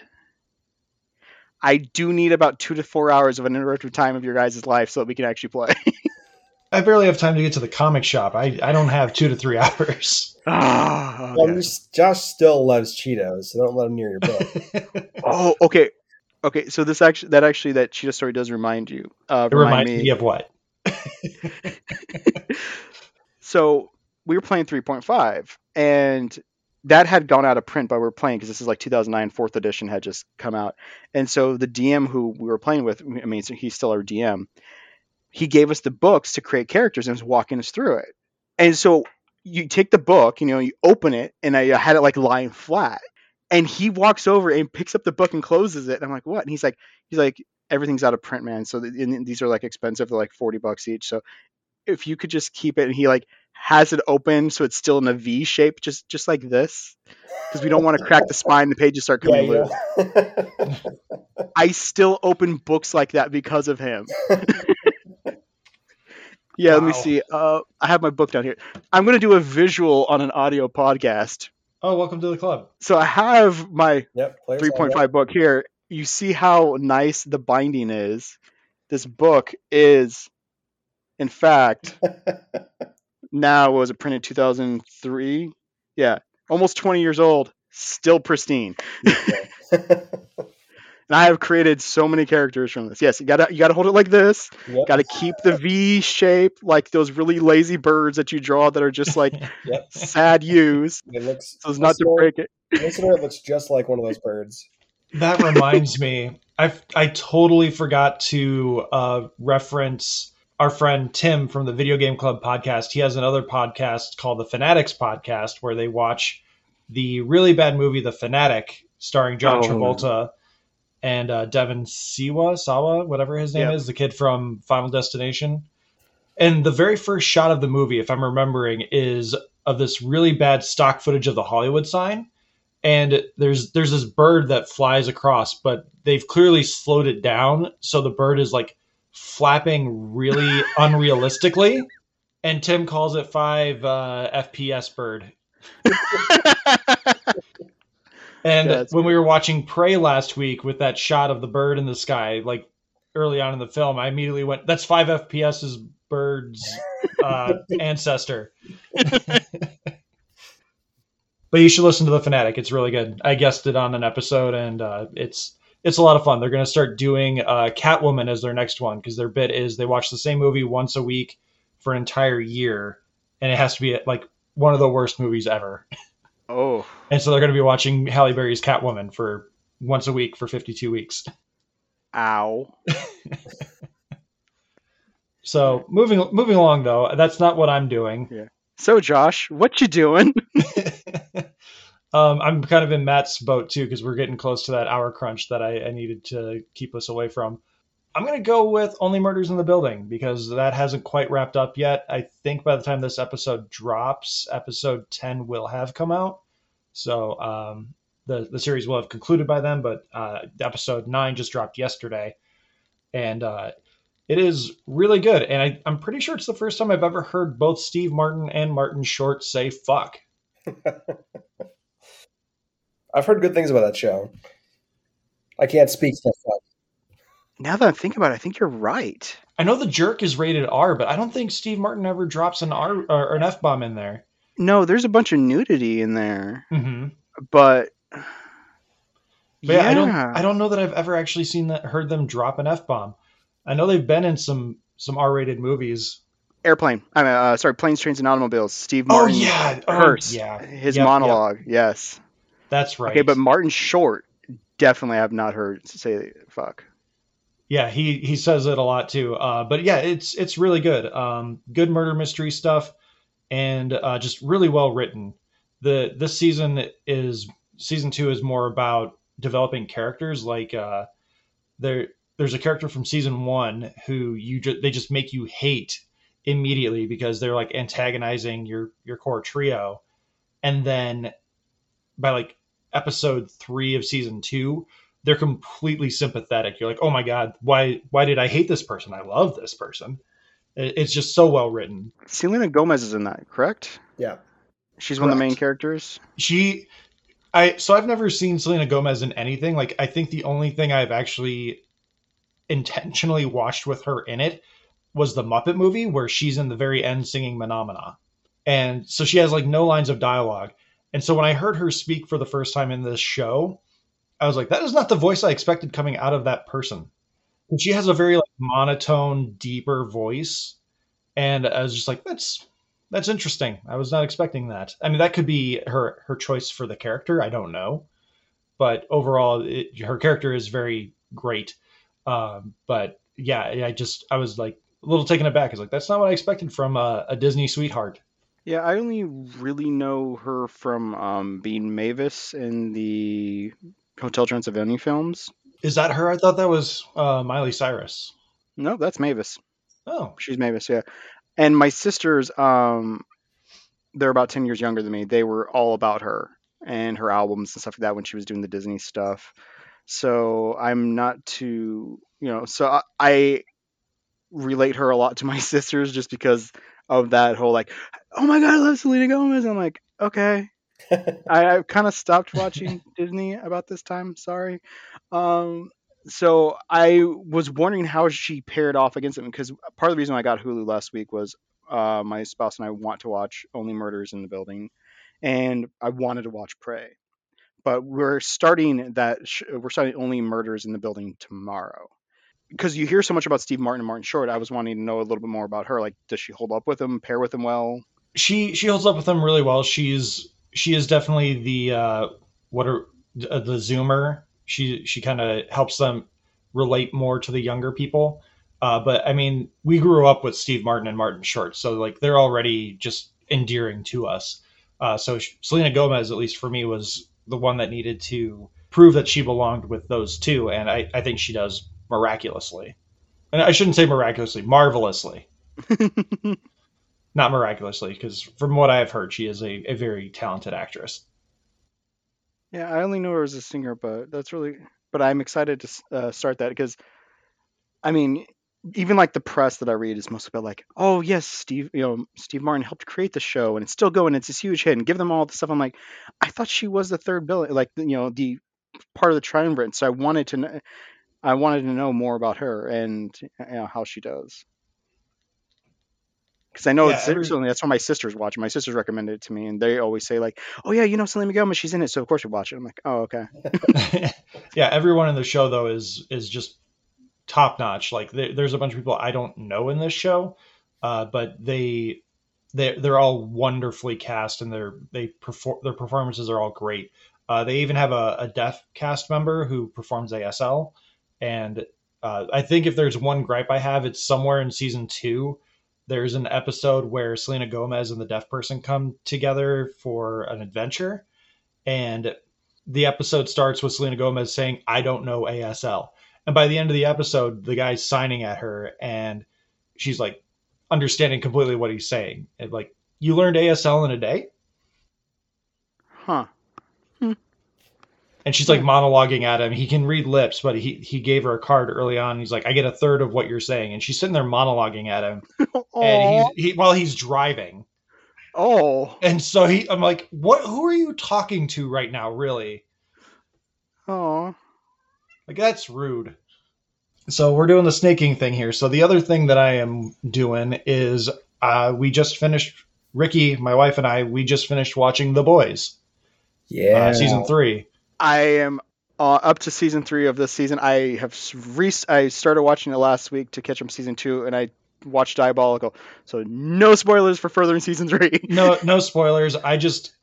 Speaker 4: I do need about two to four hours of uninterrupted time of your guys' life so that we can actually play.
Speaker 1: I barely have time to get to the comic shop. I, I don't have two to three hours.
Speaker 4: Ah, okay.
Speaker 3: just- Josh still loves Cheetos, so don't let him near your book.
Speaker 4: Oh, okay. Okay, so this actually that actually that Cheetah story does remind you. Uh,
Speaker 1: It
Speaker 4: remind
Speaker 1: reminds me of what?
Speaker 4: so we were playing 3.5 and that had gone out of print but we were playing because this is like 2009 fourth edition had just come out and so the dm who we were playing with i mean so he's still our dm he gave us the books to create characters and was walking us through it and so you take the book you know you open it and i had it like lying flat and he walks over and picks up the book and closes it and i'm like what and he's like he's like everything's out of print man so the, and these are like expensive they're like 40 bucks each so if you could just keep it and he like has it open so it's still in a V shape, just just like this, because we don't want to crack the spine. The pages start
Speaker 3: yeah,
Speaker 4: coming loose. I still open books like that because of him. yeah, let me see. Uh, I have my book down here. I'm gonna do a visual on an audio podcast.
Speaker 1: Oh, welcome to the club.
Speaker 4: So I have my
Speaker 3: yep. players
Speaker 4: 3.5 book here. You see how nice the binding is. This book is, in fact, now was it printed 2003? Yeah, almost 20 years old, still pristine. And I have created so many characters from this. Yes, you gotta you gotta hold it like this.
Speaker 3: Yep.
Speaker 4: Gotta keep the V shape, like those really lazy birds that you draw that are just like
Speaker 3: Yep.
Speaker 4: sad U's.
Speaker 3: It looks
Speaker 4: So as not to break it.
Speaker 3: Listener, it looks just like one of those birds.
Speaker 1: That reminds me, I I totally forgot to uh, reference our friend Tim from the Video Game Club podcast. He has another podcast called the Fanatics Podcast where they watch the really bad movie The Fanatic, starring John
Speaker 4: Oh.
Speaker 1: Travolta and uh, Devon Siwa, Sawa, whatever his name
Speaker 4: Yep.
Speaker 1: is, the kid from Final Destination. And the very first shot of the movie, if I'm remembering, is of this really bad stock footage of the Hollywood sign and there's there's this bird that flies across but they've clearly slowed it down so the bird is like flapping really unrealistically and tim calls it 5 uh, fps bird And
Speaker 4: That's
Speaker 1: when we were watching Prey last week with that shot of the bird in the sky, like early on in the film, I immediately went, "That's five FPS's bird's uh, ancestor." but you should listen to the Fanatic; it's really good. I guessed it on an episode, and uh, it's it's a lot of fun. They're going to start doing uh, Catwoman as their next one because their bit is they watch the same movie once a week for an entire year, and it has to be like one of the worst movies ever.
Speaker 4: Oh,
Speaker 1: And so they're going to be watching Halle Berry's Catwoman for once a week for 52 weeks.
Speaker 4: ow.
Speaker 1: So moving moving along though, that's not what I'm doing.
Speaker 4: So, Josh, what you doing?
Speaker 1: um, I'm kind of in Matt's boat too because we're getting close to that hour crunch that I, I needed to keep us away from. I'm going to go with Only Murders in the Building because that hasn't quite wrapped up yet. I think by the time this episode drops, episode 10 will have come out. So um, the, the series will have concluded by then, but uh, episode 9 just dropped yesterday. And uh, it is really good. And I, I'm pretty sure it's the first time I've ever heard both Steve Martin and Martin Short say fuck.
Speaker 3: I've heard good things about that show. I can't speak to that.
Speaker 4: Now that I'm thinking about it, I think you're right.
Speaker 1: I know the jerk is rated R, but I don't think Steve Martin ever drops an R or an F bomb in there.
Speaker 4: No, there's a bunch of nudity in there,
Speaker 1: Mm-hmm.
Speaker 4: but
Speaker 1: But yeah, I don't. I don't know that I've ever actually seen that, heard them drop an F bomb. I know they've been in some some R rated movies.
Speaker 4: Airplane. I mean, uh, sorry, planes, trains, and automobiles. Steve
Speaker 1: Oh
Speaker 4: Martin.
Speaker 1: yeah, oh, yeah.
Speaker 4: His
Speaker 1: Yep, yep.
Speaker 4: monologue. Yes.
Speaker 1: That's right.
Speaker 4: Okay, but Martin Short definitely have not heard say fuck.
Speaker 1: Yeah, he he says it a lot too. Uh, but yeah, it's it's really good. Um, good murder mystery stuff, and uh, just really well written. The this season is season two is more about developing characters. Like uh, there there's a character from season one who you just they just make you hate immediately because they're like antagonizing your your core trio, and then by like episode three of season two, they're completely sympathetic. You're like, oh my god, why why did I hate this person? I love this person. It's just so well written.
Speaker 4: Selena Gomez is in that, correct?
Speaker 3: Yeah.
Speaker 4: She's one of the main characters.
Speaker 1: She, I so I've never seen Selena Gomez in anything. Like I think the only thing I've actually intentionally watched with her in it was the Muppet movie where she's in the very end singing Phenomena, and so she has like no lines of dialogue. And so when I heard her speak for the first time in this show, I was like, that is not the voice I expected coming out of that person. And she has a very like monotone, deeper voice, and I was just like, that's that's interesting. I was not expecting that. I mean, that could be her her choice for the character. I don't know, but overall, it, her character is very great. Um, but yeah, I just I was like a little taken aback. I was like, that's not what I expected from a, a Disney sweetheart.
Speaker 4: Yeah, I only really know her from um, being Mavis in the Hotel Transylvania films.
Speaker 1: Is that her? I thought that was uh, Miley Cyrus.
Speaker 4: No, that's Mavis.
Speaker 1: Oh,
Speaker 4: She's Mavis, yeah. And my sisters, um, they're about ten years younger than me. They were all about her and her albums and stuff like that when she was doing the Disney stuff. So I'm not too, you know, so I, I relate her a lot to my sisters just because of that whole like, oh my god, I love Selena Gomez. I'm like, okay. I, I kind of stopped watching Disney about this time. Sorry. Um, so I was wondering how she paired off against it because part of the reason I got Hulu last week was uh, my spouse and I want to watch Only Murders in the Building, and I wanted to watch Prey, but we're starting that sh- we're starting Only Murders in the Building tomorrow. Because you hear so much about Steve Martin and Martin Short, I was wanting to know a little bit more about her. Like, does she hold up with him? Pair with him well?
Speaker 1: she she holds up with him really well. She's she is definitely the uh, what are uh, the zoomer. She she kind of helps them relate more to the younger people. Uh, but I mean, we grew up with Steve Martin and Martin Short, so like they're already just endearing to us. Uh, so Selena Gomez, at least for me, was the one that needed to prove that she belonged with those two, and I, I think she does miraculously. And I shouldn't say miraculously, marvelously not miraculously, because from what I have heard, she is a, a very talented actress.
Speaker 4: Yeah, I only know her as a singer, but that's really. But I'm excited to uh, start that because, I mean, even like the press that I read is mostly about like, oh yes, Steve, you know, Steve Martin helped create the show and it's still going. It's this huge hit and give them all the stuff. I'm like, I thought she was the third bill, like you know, the part of the triumvirate. So I wanted to, know, I wanted to know more about her and you know, how she does. Because I know
Speaker 1: Yeah,
Speaker 4: it's,
Speaker 1: every-
Speaker 4: certainly that's what my sisters watch. My sisters recommended it to me, and they always say like, "Oh yeah, you know Selena Gomez, she's in it, so of course we watch it." I'm like, "Oh okay."
Speaker 1: yeah, everyone in the show though is is just top notch. Like there, there's a bunch of people I don't know in this show, uh, but they they they're all wonderfully cast and they're they perform their performances are all great. Uh, they even have a, a deaf cast member who performs ASL, and uh, I think if there's one gripe I have, it's somewhere in season two. There's an episode where Selena Gomez and the deaf person come together for an adventure, and the episode starts with Selena Gomez saying, I don't know ASL. And by the end of the episode, the guy's signing at her and she's like understanding completely what he's saying. And like, you learned ASL in a day?
Speaker 4: Huh.
Speaker 1: And she's like monologuing at him. He can read lips, but he, he gave her a card early on. He's like, I get a third of what you're saying. And she's sitting there monologuing at him. And he's, he, while he's driving.
Speaker 4: oh,
Speaker 1: And so he, I'm like, what, who are you talking to right now? Really?
Speaker 4: oh,
Speaker 1: Like that's rude. So we're doing the snaking thing here. So the other thing that I am doing is uh, we just finished. Ricky, my wife, and I we just finished watching The Boys,
Speaker 3: Yeah.
Speaker 1: uh, season three.
Speaker 4: I am uh, up to season three of this season. I have re- I started watching it last week to catch up season two, and I watched Diabolical. So no spoilers for further in season three.
Speaker 1: No, no spoilers. I just,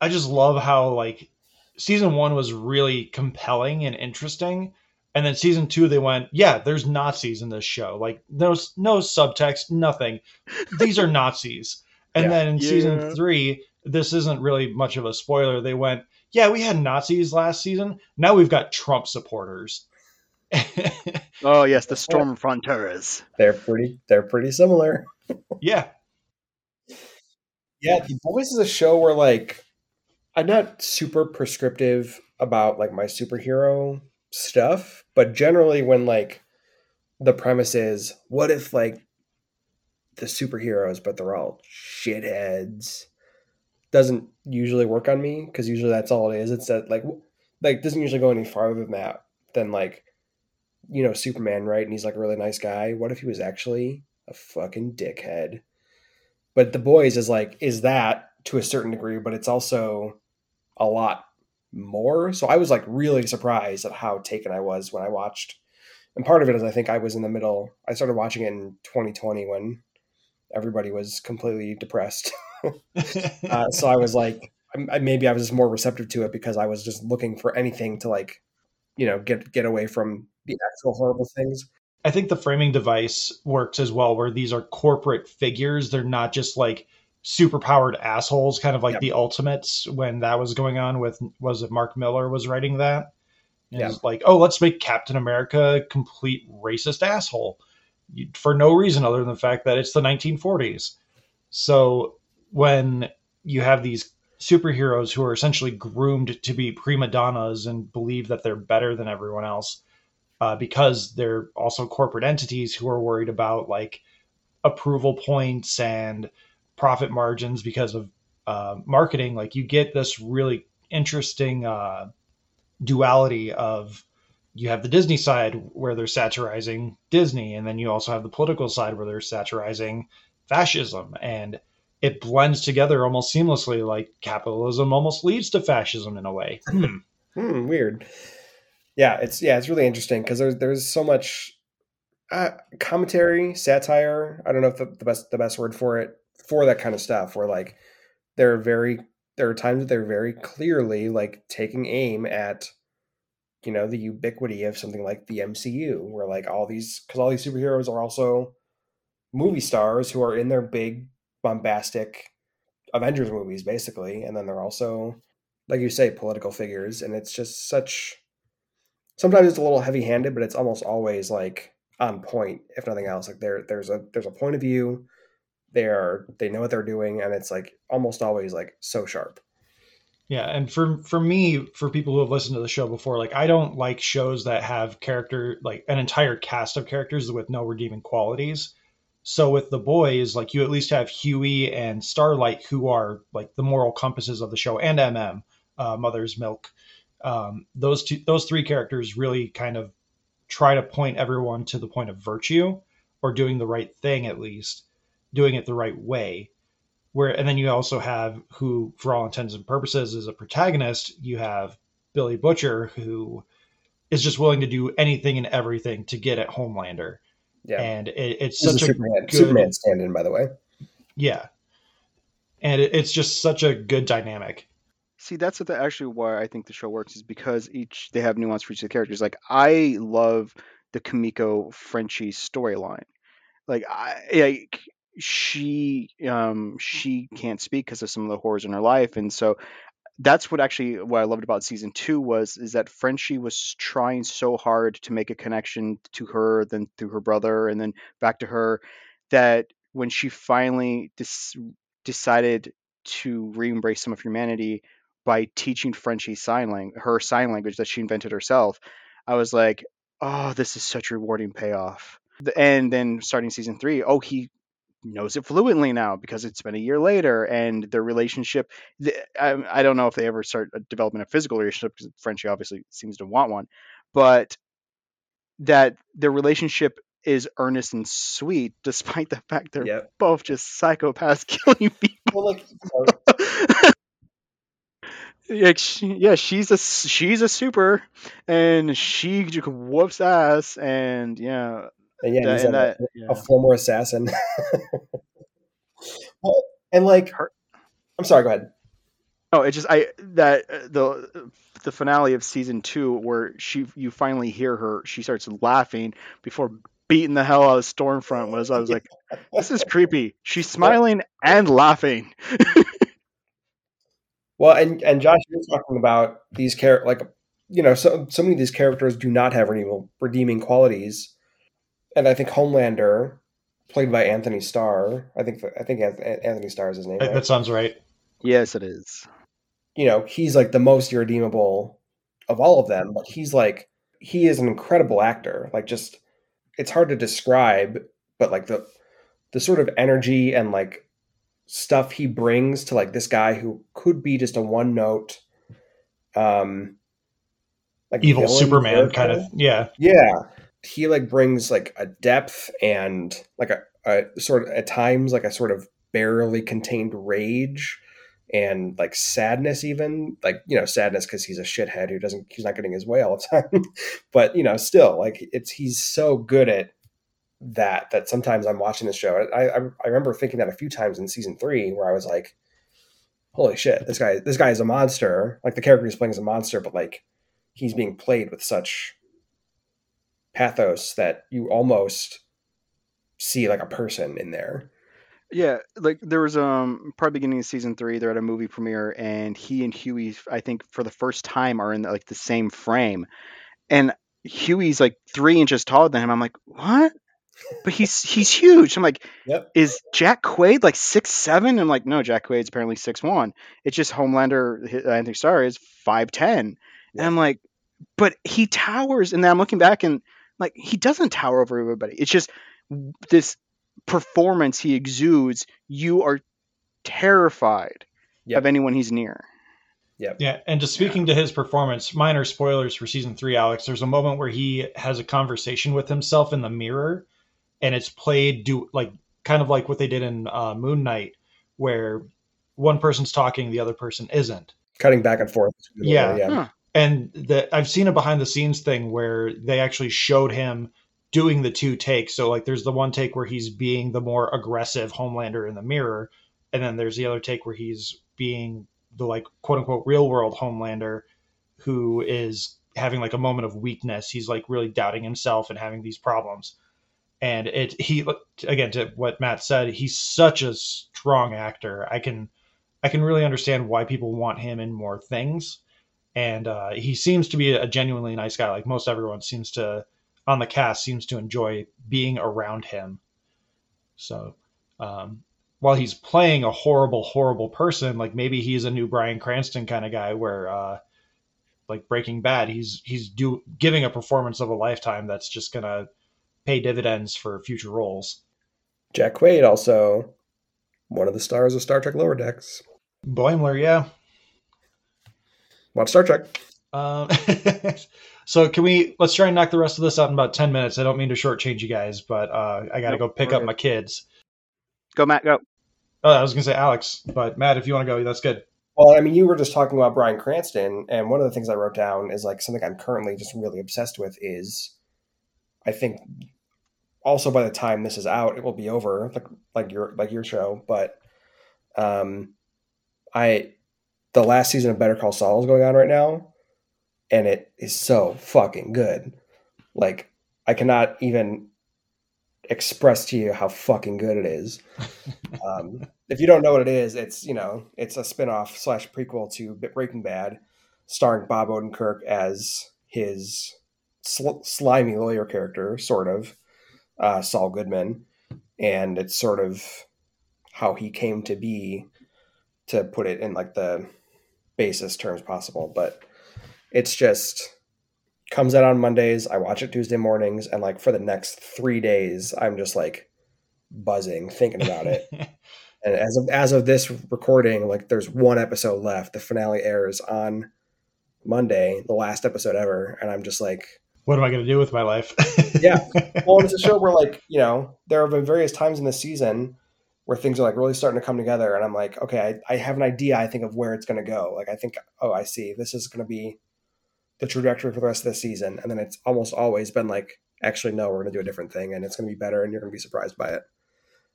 Speaker 1: I just love how like season one was really compelling and interesting, and then season two they went, yeah, there's Nazis in this show. Like no, no subtext, nothing. These are Nazis. And
Speaker 3: Yeah.
Speaker 1: then in
Speaker 4: Yeah.
Speaker 1: season three, this isn't really much of a spoiler. They went, yeah, we had Nazis last season. Now we've got Trump supporters.
Speaker 4: oh yes, the Stormfronters.
Speaker 3: They're pretty. They're pretty similar.
Speaker 1: yeah,
Speaker 3: Yeah, The Boys is a show where like I'm not super prescriptive about like my superhero stuff, but generally when like the premise is what if like the superheroes but they're all shitheads doesn't usually work on me because usually that's all it is. It's that like like doesn't usually go any farther than that than like you know Superman, right? And he's like a really nice guy. What if he was actually a fucking dickhead? But the boys is like is that to a certain degree, but it's also a lot more. So I was like really surprised at how taken I was when I watched. And part of it is I think I was in the middle. I started watching it in 2020 when everybody was completely depressed. uh, so I was like, I, maybe I was just more receptive to it because I was just looking for anything to like, you know, get get away from the actual horrible things.
Speaker 1: I think the framing device works as well, where these are corporate figures. They're not just like superpowered assholes, kind of like
Speaker 3: Yep.
Speaker 1: the Ultimates when that was going on with was it Mark Millar was writing that?
Speaker 3: Yeah.
Speaker 1: Like, oh, let's make Captain America a complete racist asshole for no reason other than the fact that it's the 1940s. So when you have these superheroes who are essentially groomed to be prima donnas and believe that they're better than everyone else, uh, because they're also corporate entities who are worried about like approval points and profit margins because of uh, marketing. Like you get this really interesting uh, duality of you have the Disney side where they're satirizing Disney, and then you also have the political side where they're satirizing fascism, and it blends together almost seamlessly. Like capitalism almost leads to fascism in a way. Hmm.
Speaker 3: Hmm, weird. Yeah, it's yeah, it's really interesting because there's there's so much uh, commentary, satire. I don't know if the, the best the best word for it for that kind of stuff. Where like they're very there are times that they're very clearly like taking aim at you know the ubiquity of something like the MCU, where like all these because all these superheroes are also movie stars who are in their big bombastic Avengers movies, basically, and then they're also like you say, political figures, and it's just such. Sometimes it's a little heavy-handed, but it's almost always like on point, if nothing else. Like there, there's a there's a point of view. They are they know what they're doing, and it's like almost always like so sharp.
Speaker 1: Yeah, and for for me, for people who have listened to the show before, like I don't like shows that have character like an entire cast of characters with no redeeming qualities. So with the boys, like you at least have Hughie and Starlight, who are like the moral compasses of the show, and MM, uh, Mother's Milk. Um, those two, those three characters really kind of try to point everyone to the point of virtue or doing the right thing at least, doing it the right way. Where and then you also have who for all intents and purposes is a protagonist. You have billy butcher who is just willing to do anything and everything to get at homelander
Speaker 3: Yeah.
Speaker 1: and it, it's
Speaker 3: This
Speaker 1: such a
Speaker 3: Superman,
Speaker 1: good
Speaker 3: Superman stand-in, by the way.
Speaker 1: yeah and it, it's just such a good dynamic
Speaker 4: See, that's what the, actually why I think the show works is because each they have nuance for each of the characters. Like I love the Kimiko Frenchie storyline. Like I like she um she can't speak because of some of the horrors in her life, and so that's what actually what I loved about season two was is that Frenchie was trying so hard to make a connection to her, then through her brother, and then back to her, that when she finally dis- decided to re-embrace some of humanity by teaching Frenchie sign language, her sign language that she invented herself, I was like, oh, this is such rewarding payoff. And then starting season three, oh, he knows it fluently now because it's been a year later, and their relationship. I, I don't know if they ever start uh, a development of physical relationship because Frenchie obviously seems to want one, but that their relationship is earnest and sweet, despite the fact they're
Speaker 3: Yep.
Speaker 4: both just psychopaths killing people.
Speaker 3: Well, like
Speaker 4: yeah, she, yeah, she's a she's a super, and she just whoops ass, and yeah,
Speaker 3: and yeah,
Speaker 4: that,
Speaker 3: he's
Speaker 4: and
Speaker 3: a,
Speaker 4: that,
Speaker 3: a former assassin. well, and like,
Speaker 4: Her-
Speaker 3: I'm sorry. Go ahead.
Speaker 4: Oh, it just I that uh, the the finale of season two where she you finally hear her she starts laughing before beating the hell out of Stormfront was I was like this is creepy. She's smiling and laughing.
Speaker 3: Well, and and Josh, you're talking about these characters, like you know, so so many of these characters do not have redeeming redeeming qualities, and I think Homelander, played by Antony Starr, I think I think Antony Starr is his name.
Speaker 1: that,
Speaker 3: right?
Speaker 1: that sounds right
Speaker 4: Yes, it is.
Speaker 3: you know, he's like the most irredeemable of all of them, but he's like he is an incredible actor. Like just it's hard to describe, but like the the sort of energy and like stuff he brings to like this guy who could be just a one note um like
Speaker 1: evil
Speaker 3: villain
Speaker 1: superman kind of yeah
Speaker 3: yeah he like brings like a depth and like a, a sort of at times like a sort of barely contained rage and like sadness even like you know sadness because he's a shithead who doesn't he's not getting his way all the time. But you know still like it's he's so good at that that sometimes i'm watching the show. I, I i remember thinking that a few times in season three where i was like holy shit this guy this guy is a monster. Like the character he's playing is a monster but like he's being played with such pathos that you almost see like a person in there.
Speaker 4: Yeah, like there was um probably beginning of season three, they're at a movie premiere, and he and Hughie, I think for the first time, are in like the same frame, and Hughie's like three inches taller than him. I'm like, what? But he's he's huge. I'm like,
Speaker 3: Yep.
Speaker 4: is Jack Quaid like six seven? I'm like, no, Jack Quaid's apparently six one. It's just Homelander. Antony Starr is five ten,
Speaker 3: Yeah.
Speaker 4: and I'm like, but he towers. And then I'm looking back and like he doesn't tower over everybody. It's just this performance he exudes. You are terrified
Speaker 3: Yep.
Speaker 4: of anyone he's near.
Speaker 1: Yeah, Yeah. and just speaking to his performance, minor spoilers for season three, Alex. There's a moment where he has a conversation with himself in the mirror, and it's played do like kind of like what they did in uh, Moon Knight, where one person's talking, the other person isn't.
Speaker 3: Cutting back and forth.
Speaker 1: Yeah.
Speaker 3: yeah.
Speaker 4: Huh.
Speaker 1: And the, I've seen a behind the scenes thing where they actually showed him doing the two takes. So like, there's the one take where he's being the more aggressive Homelander in the mirror, and then there's the other take where he's being the like quote unquote real world Homelander, who is having like a moment of weakness. He's like really doubting himself and having these problems. And it he again to what Matt said, he's such a strong actor. I can I can really understand why people want him in more things and uh, he seems to be a genuinely nice guy. Like most everyone seems to on the cast seems to enjoy being around him. So, um, while he's playing a horrible, horrible person, like maybe he's a new Bryan Cranston kind of guy where uh like Breaking Bad, he's he's do giving a performance of a lifetime that's just gonna pay dividends for future roles.
Speaker 3: Jack Quaid also one of the stars of Star Trek Lower Decks.
Speaker 1: Boimler, yeah.
Speaker 3: Watch Star Trek.
Speaker 1: Um, so can we let's try and knock the rest of this out in about ten minutes. I don't mean to shortchange you guys, but uh, I got to
Speaker 3: Nope,
Speaker 1: go pick up
Speaker 3: good.
Speaker 1: my kids.
Speaker 4: Go, Matt. Go.
Speaker 1: Oh, I was gonna say Alex, but Matt, if you want to go, that's good.
Speaker 3: Well, I mean, you were just talking about Bryan Cranston, and one of the things I wrote down is like something I'm currently just really obsessed with is, I think, also by the time this is out, it will be over, like like your like your show. But, um, I, the last season of Better Call Saul is going on right now, and it is so fucking good. Like, I cannot even express to you how fucking good it is. Um, if you don't know what it is, it's you know it's a spin-off slash prequel to Breaking Bad, starring Bob Odenkirk as his sl- slimy lawyer character, sort of uh, Saul Goodman, and it's sort of how he came to be, to put it in like the basest terms possible. But it's just comes out on Mondays. I watch it Tuesday mornings, and like for the next three days, I'm just like buzzing thinking about it. And as of as of this recording, like there's one episode left. The finale airs on Monday, the last episode ever, and I'm just like,
Speaker 1: what am I gonna do with my life?
Speaker 3: Yeah. well, it's a show where like you know there have been various times in the season where things are like really starting to come together, and I'm like, okay, I, I have an idea. I think of where it's going to go. Like I think, oh, I see. This is going to be the trajectory for the rest of the season, and then it's almost always been like, actually, no, we're going to do a different thing, and it's going to be better, and you're going to be surprised by it.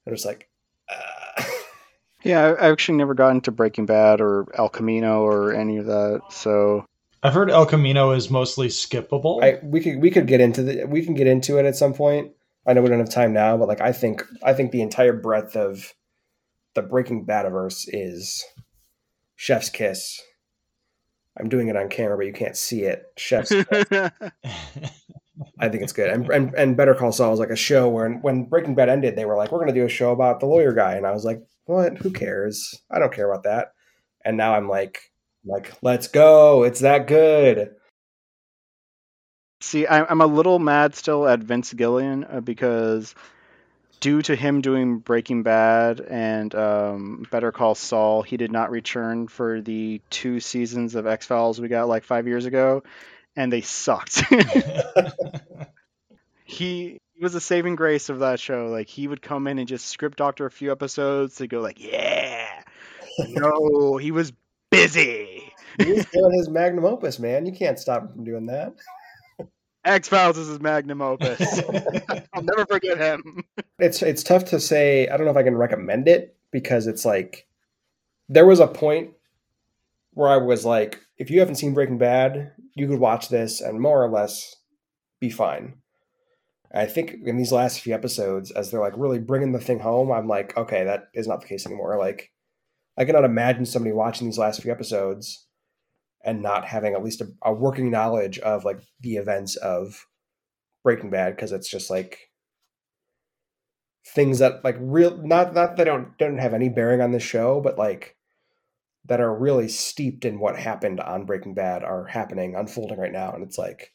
Speaker 3: I'm just like. Uh,
Speaker 4: Yeah, I I actually never got into Breaking Bad or El Camino or any of that. So
Speaker 1: I've heard El Camino is mostly skippable.
Speaker 3: I we could we could get into the we can get into it at some point. I know we don't have time now, but like I think I think the entire breadth of the Breaking Badiverse is Chef's Kiss. I'm doing it on camera, but you can't see it. Chef's Kiss. I think it's good. And, and and Better Call Saul is like a show where when Breaking Bad ended, they were like, "We're going to do a show about the lawyer guy," and I was like, "What? Who cares? I don't care about that." And now I'm like, like, let's go! It's that good.
Speaker 4: See, I- I'm a little mad still at Vince Gilligan uh, because due to him doing Breaking Bad and um, Better Call Saul, he did not return for the two seasons of X Files we got like five years ago, and they sucked. he, he was a saving grace of that show. Like he would come in and just script doctor a few episodes to go like, yeah, no, he was busy.
Speaker 3: He was doing his magnum opus, man. You can't stop him from doing that.
Speaker 4: X Files is his magnum opus. I'll never forget him.
Speaker 3: It's it's tough to say. I don't know if I can recommend it because it's like there was a point where I was like, if you haven't seen Breaking Bad, you could watch this and more or less be fine. I think in these last few episodes, as they're like really bringing the thing home, I'm like, okay, that is not the case anymore. Like, I cannot imagine somebody watching these last few episodes and not having at least a, a working knowledge of like the events of Breaking Bad because it's just like things that like real not not that don't don't have any bearing on the show, but like that are really steeped in what happened on Breaking Bad are happening, unfolding right now, and it's like,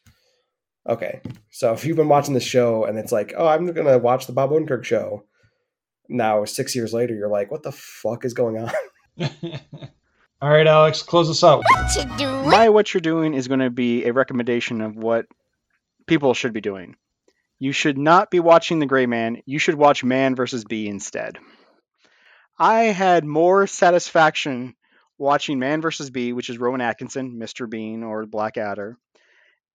Speaker 3: okay, so if you've been watching the show and it's like, oh, I'm gonna watch the Bob Odenkirk show, now six years later, you're like, what the fuck is going on?
Speaker 1: All right, Alex, close us out.
Speaker 4: My what you're doing is going to be a recommendation of what people should be doing. You should not be watching The Gray Man. You should watch Man versus Bee instead. I had more satisfaction watching Man versus Bee, which is Rowan Atkinson, Mr. Bean, or Blackadder.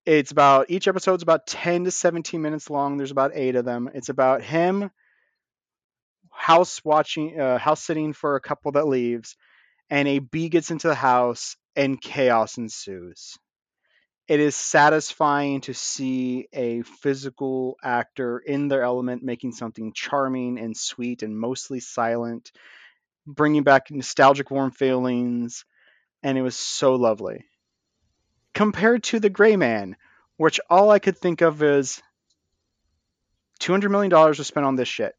Speaker 4: It's about each episode's about 10 to 17 minutes long. There's about eight of them. It's about him house watching, uh, house sitting for a couple that leaves, and a bee gets into the house and chaos ensues. It is satisfying to see a physical actor in their element making something charming and sweet and mostly silent, bringing back nostalgic warm feelings, and it was so lovely. Compared to The Gray Man, which all I could think of is $200 million was spent on this shit.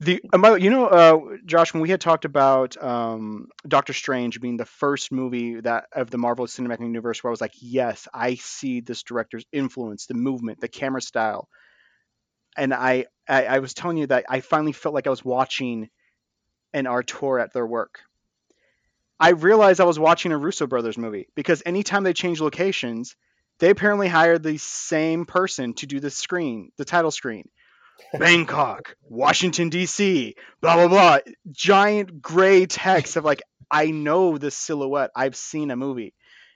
Speaker 4: The you know, uh, Josh, when we had talked about um, Doctor Strange being the first movie that of the Marvel Cinematic Universe, where I was like, yes, I see this director's influence, the movement, the camera style, and I, I, I was telling you that I finally felt like I was watching an auteur at their work. I realized I was watching a Russo brothers movie because anytime they change locations, they apparently hired the same person to do the screen, the title screen. Bangkok, Washington D.C., blah blah blah. Giant gray text of like, I know this silhouette. I've seen a movie.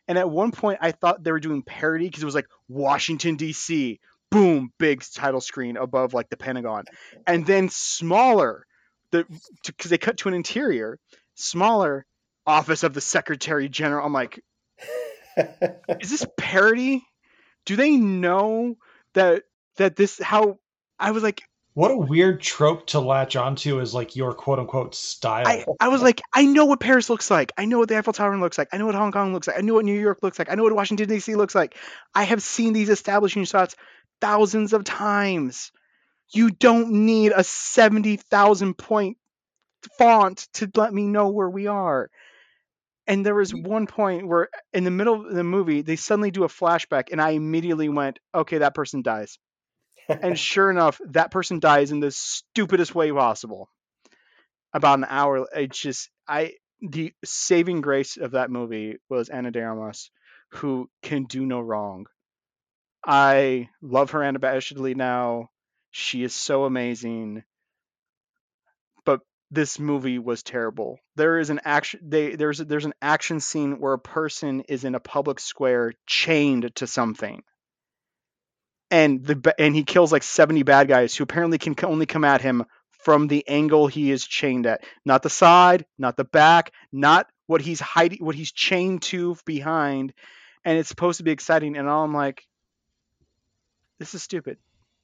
Speaker 4: And at one point, I thought they were doing parody because it was like Washington D.C. Boom, big title screen above like the Pentagon, and then smaller, the because they cut to an interior, smaller office of the Secretary General. I'm like, is this parody? Do they know that that this how I was like
Speaker 1: What a weird trope to latch onto as like your quote unquote style.
Speaker 4: I, I was like I know what Paris looks like. I know what the Eiffel Tower looks like. I know what Hong Kong looks like. I know what New York looks like. I know what Washington DC looks like. I have seen these establishing shots thousands of times. You don't need a 70,000 point font to let me know where we are. And there was one point where in the middle of the movie, they suddenly do a flashback, and I immediately went, okay, that person dies. And sure enough, that person dies in the stupidest way possible. About an hour, it's just, I, the saving grace of that movie was Ana de Armas, who can do no wrong. I love her unabashedly now. She is so amazing but this movie was terrible. There is an action they there's there's an action scene where a person is in a public square chained to something. And the and he kills like 70 bad guys who apparently can only come at him from the angle he is chained at. Not the side, not the back, not what he's hiding what he's chained to behind. And it's supposed to be exciting and all I'm like this is stupid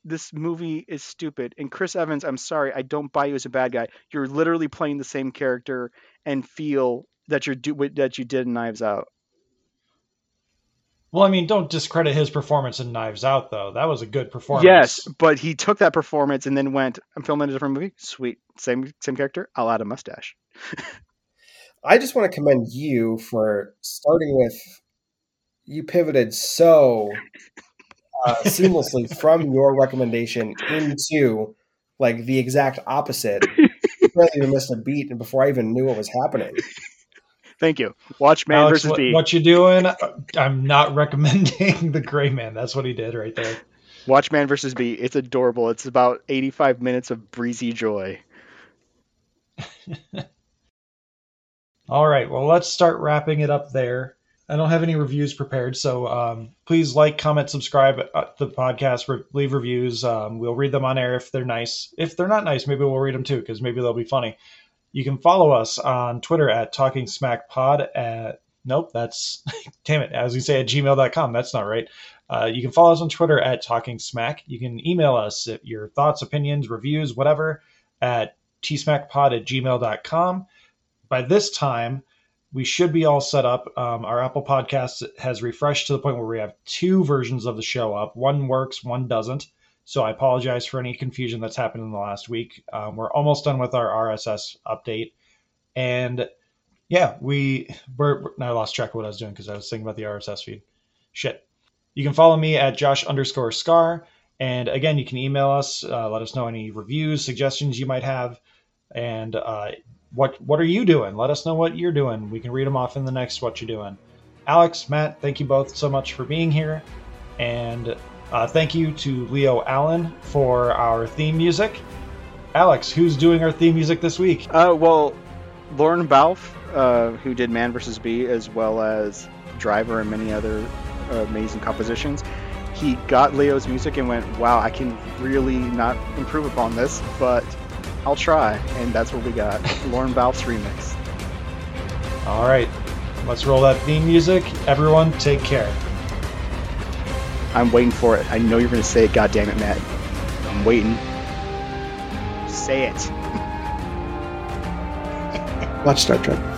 Speaker 4: this movie is stupid. And Chris Evans, I'm sorry, I don't buy you as a bad guy. You're literally playing the same character and feel that you're do that you did in Knives Out.
Speaker 1: Well, I mean, don't discredit his performance in Knives Out though. That was a good performance.
Speaker 4: Yes, but he took that performance and then went, "I'm filming a different movie. Sweet, same same character. I'll add a mustache."
Speaker 3: I just want to commend you for starting with you pivoted so uh, seamlessly from your recommendation into like the exact opposite. You barely even missed a beat, and before I even knew what was happening.
Speaker 4: Thank you. Watch Man
Speaker 1: Alex,
Speaker 4: versus
Speaker 1: what,
Speaker 4: Bee.
Speaker 1: what you doing? I'm not recommending the Gray Man. That's what he did right there.
Speaker 4: Watch Man versus Bee. It's adorable. It's about 85 minutes of breezy joy.
Speaker 1: All right, well, let's start wrapping it up there. I don't have any reviews prepared, so um, please like, comment, subscribe uh, to the podcast, re- leave reviews. Um, we'll read them on air if they're nice. If they're not nice, maybe we'll read them too, because maybe they'll be funny. You can follow us on Twitter at Talking Smack Pod. At nope, that's damn it. As we say at gmail.com, that's not right. Uh, you can follow us on Twitter at Talking Smack. You can email us your thoughts, opinions, reviews, whatever, at tsmackpod at gmail.com. By this time, we should be all set up. Um, our Apple Podcast has refreshed to the point where we have two versions of the show up. One works, one doesn't. So I apologize for any confusion that's happened in the last week. Um, we're almost done with our RSS update, and yeah, we we're, I lost track of what I was doing because I was thinking about the RSS feed. Shit. You can follow me at Josh underscore Scar, and again, you can email us. Uh, let us know any reviews, suggestions you might have, and uh, what what are you doing? Let us know what you're doing. We can read them off in the next what you're doing. Alex, Matt, thank you both so much for being here, and uh, thank you to Leo Allen for our theme music. Alex, who's doing our theme music this week?
Speaker 4: Uh, well, Lorne Balfe, uh, who did Man vs. Bee, as well as Driver and many other amazing compositions, he got Leo's music and went, "Wow, I can really not improve upon this, but I'll try." And that's what we got: Lorne Balfe's remix.
Speaker 1: All right, let's roll that theme music. Everyone, take care.
Speaker 4: I'm waiting for it. I know you're going to say it. God damn it, Matt. I'm waiting. Say it.
Speaker 3: Watch Star Trek.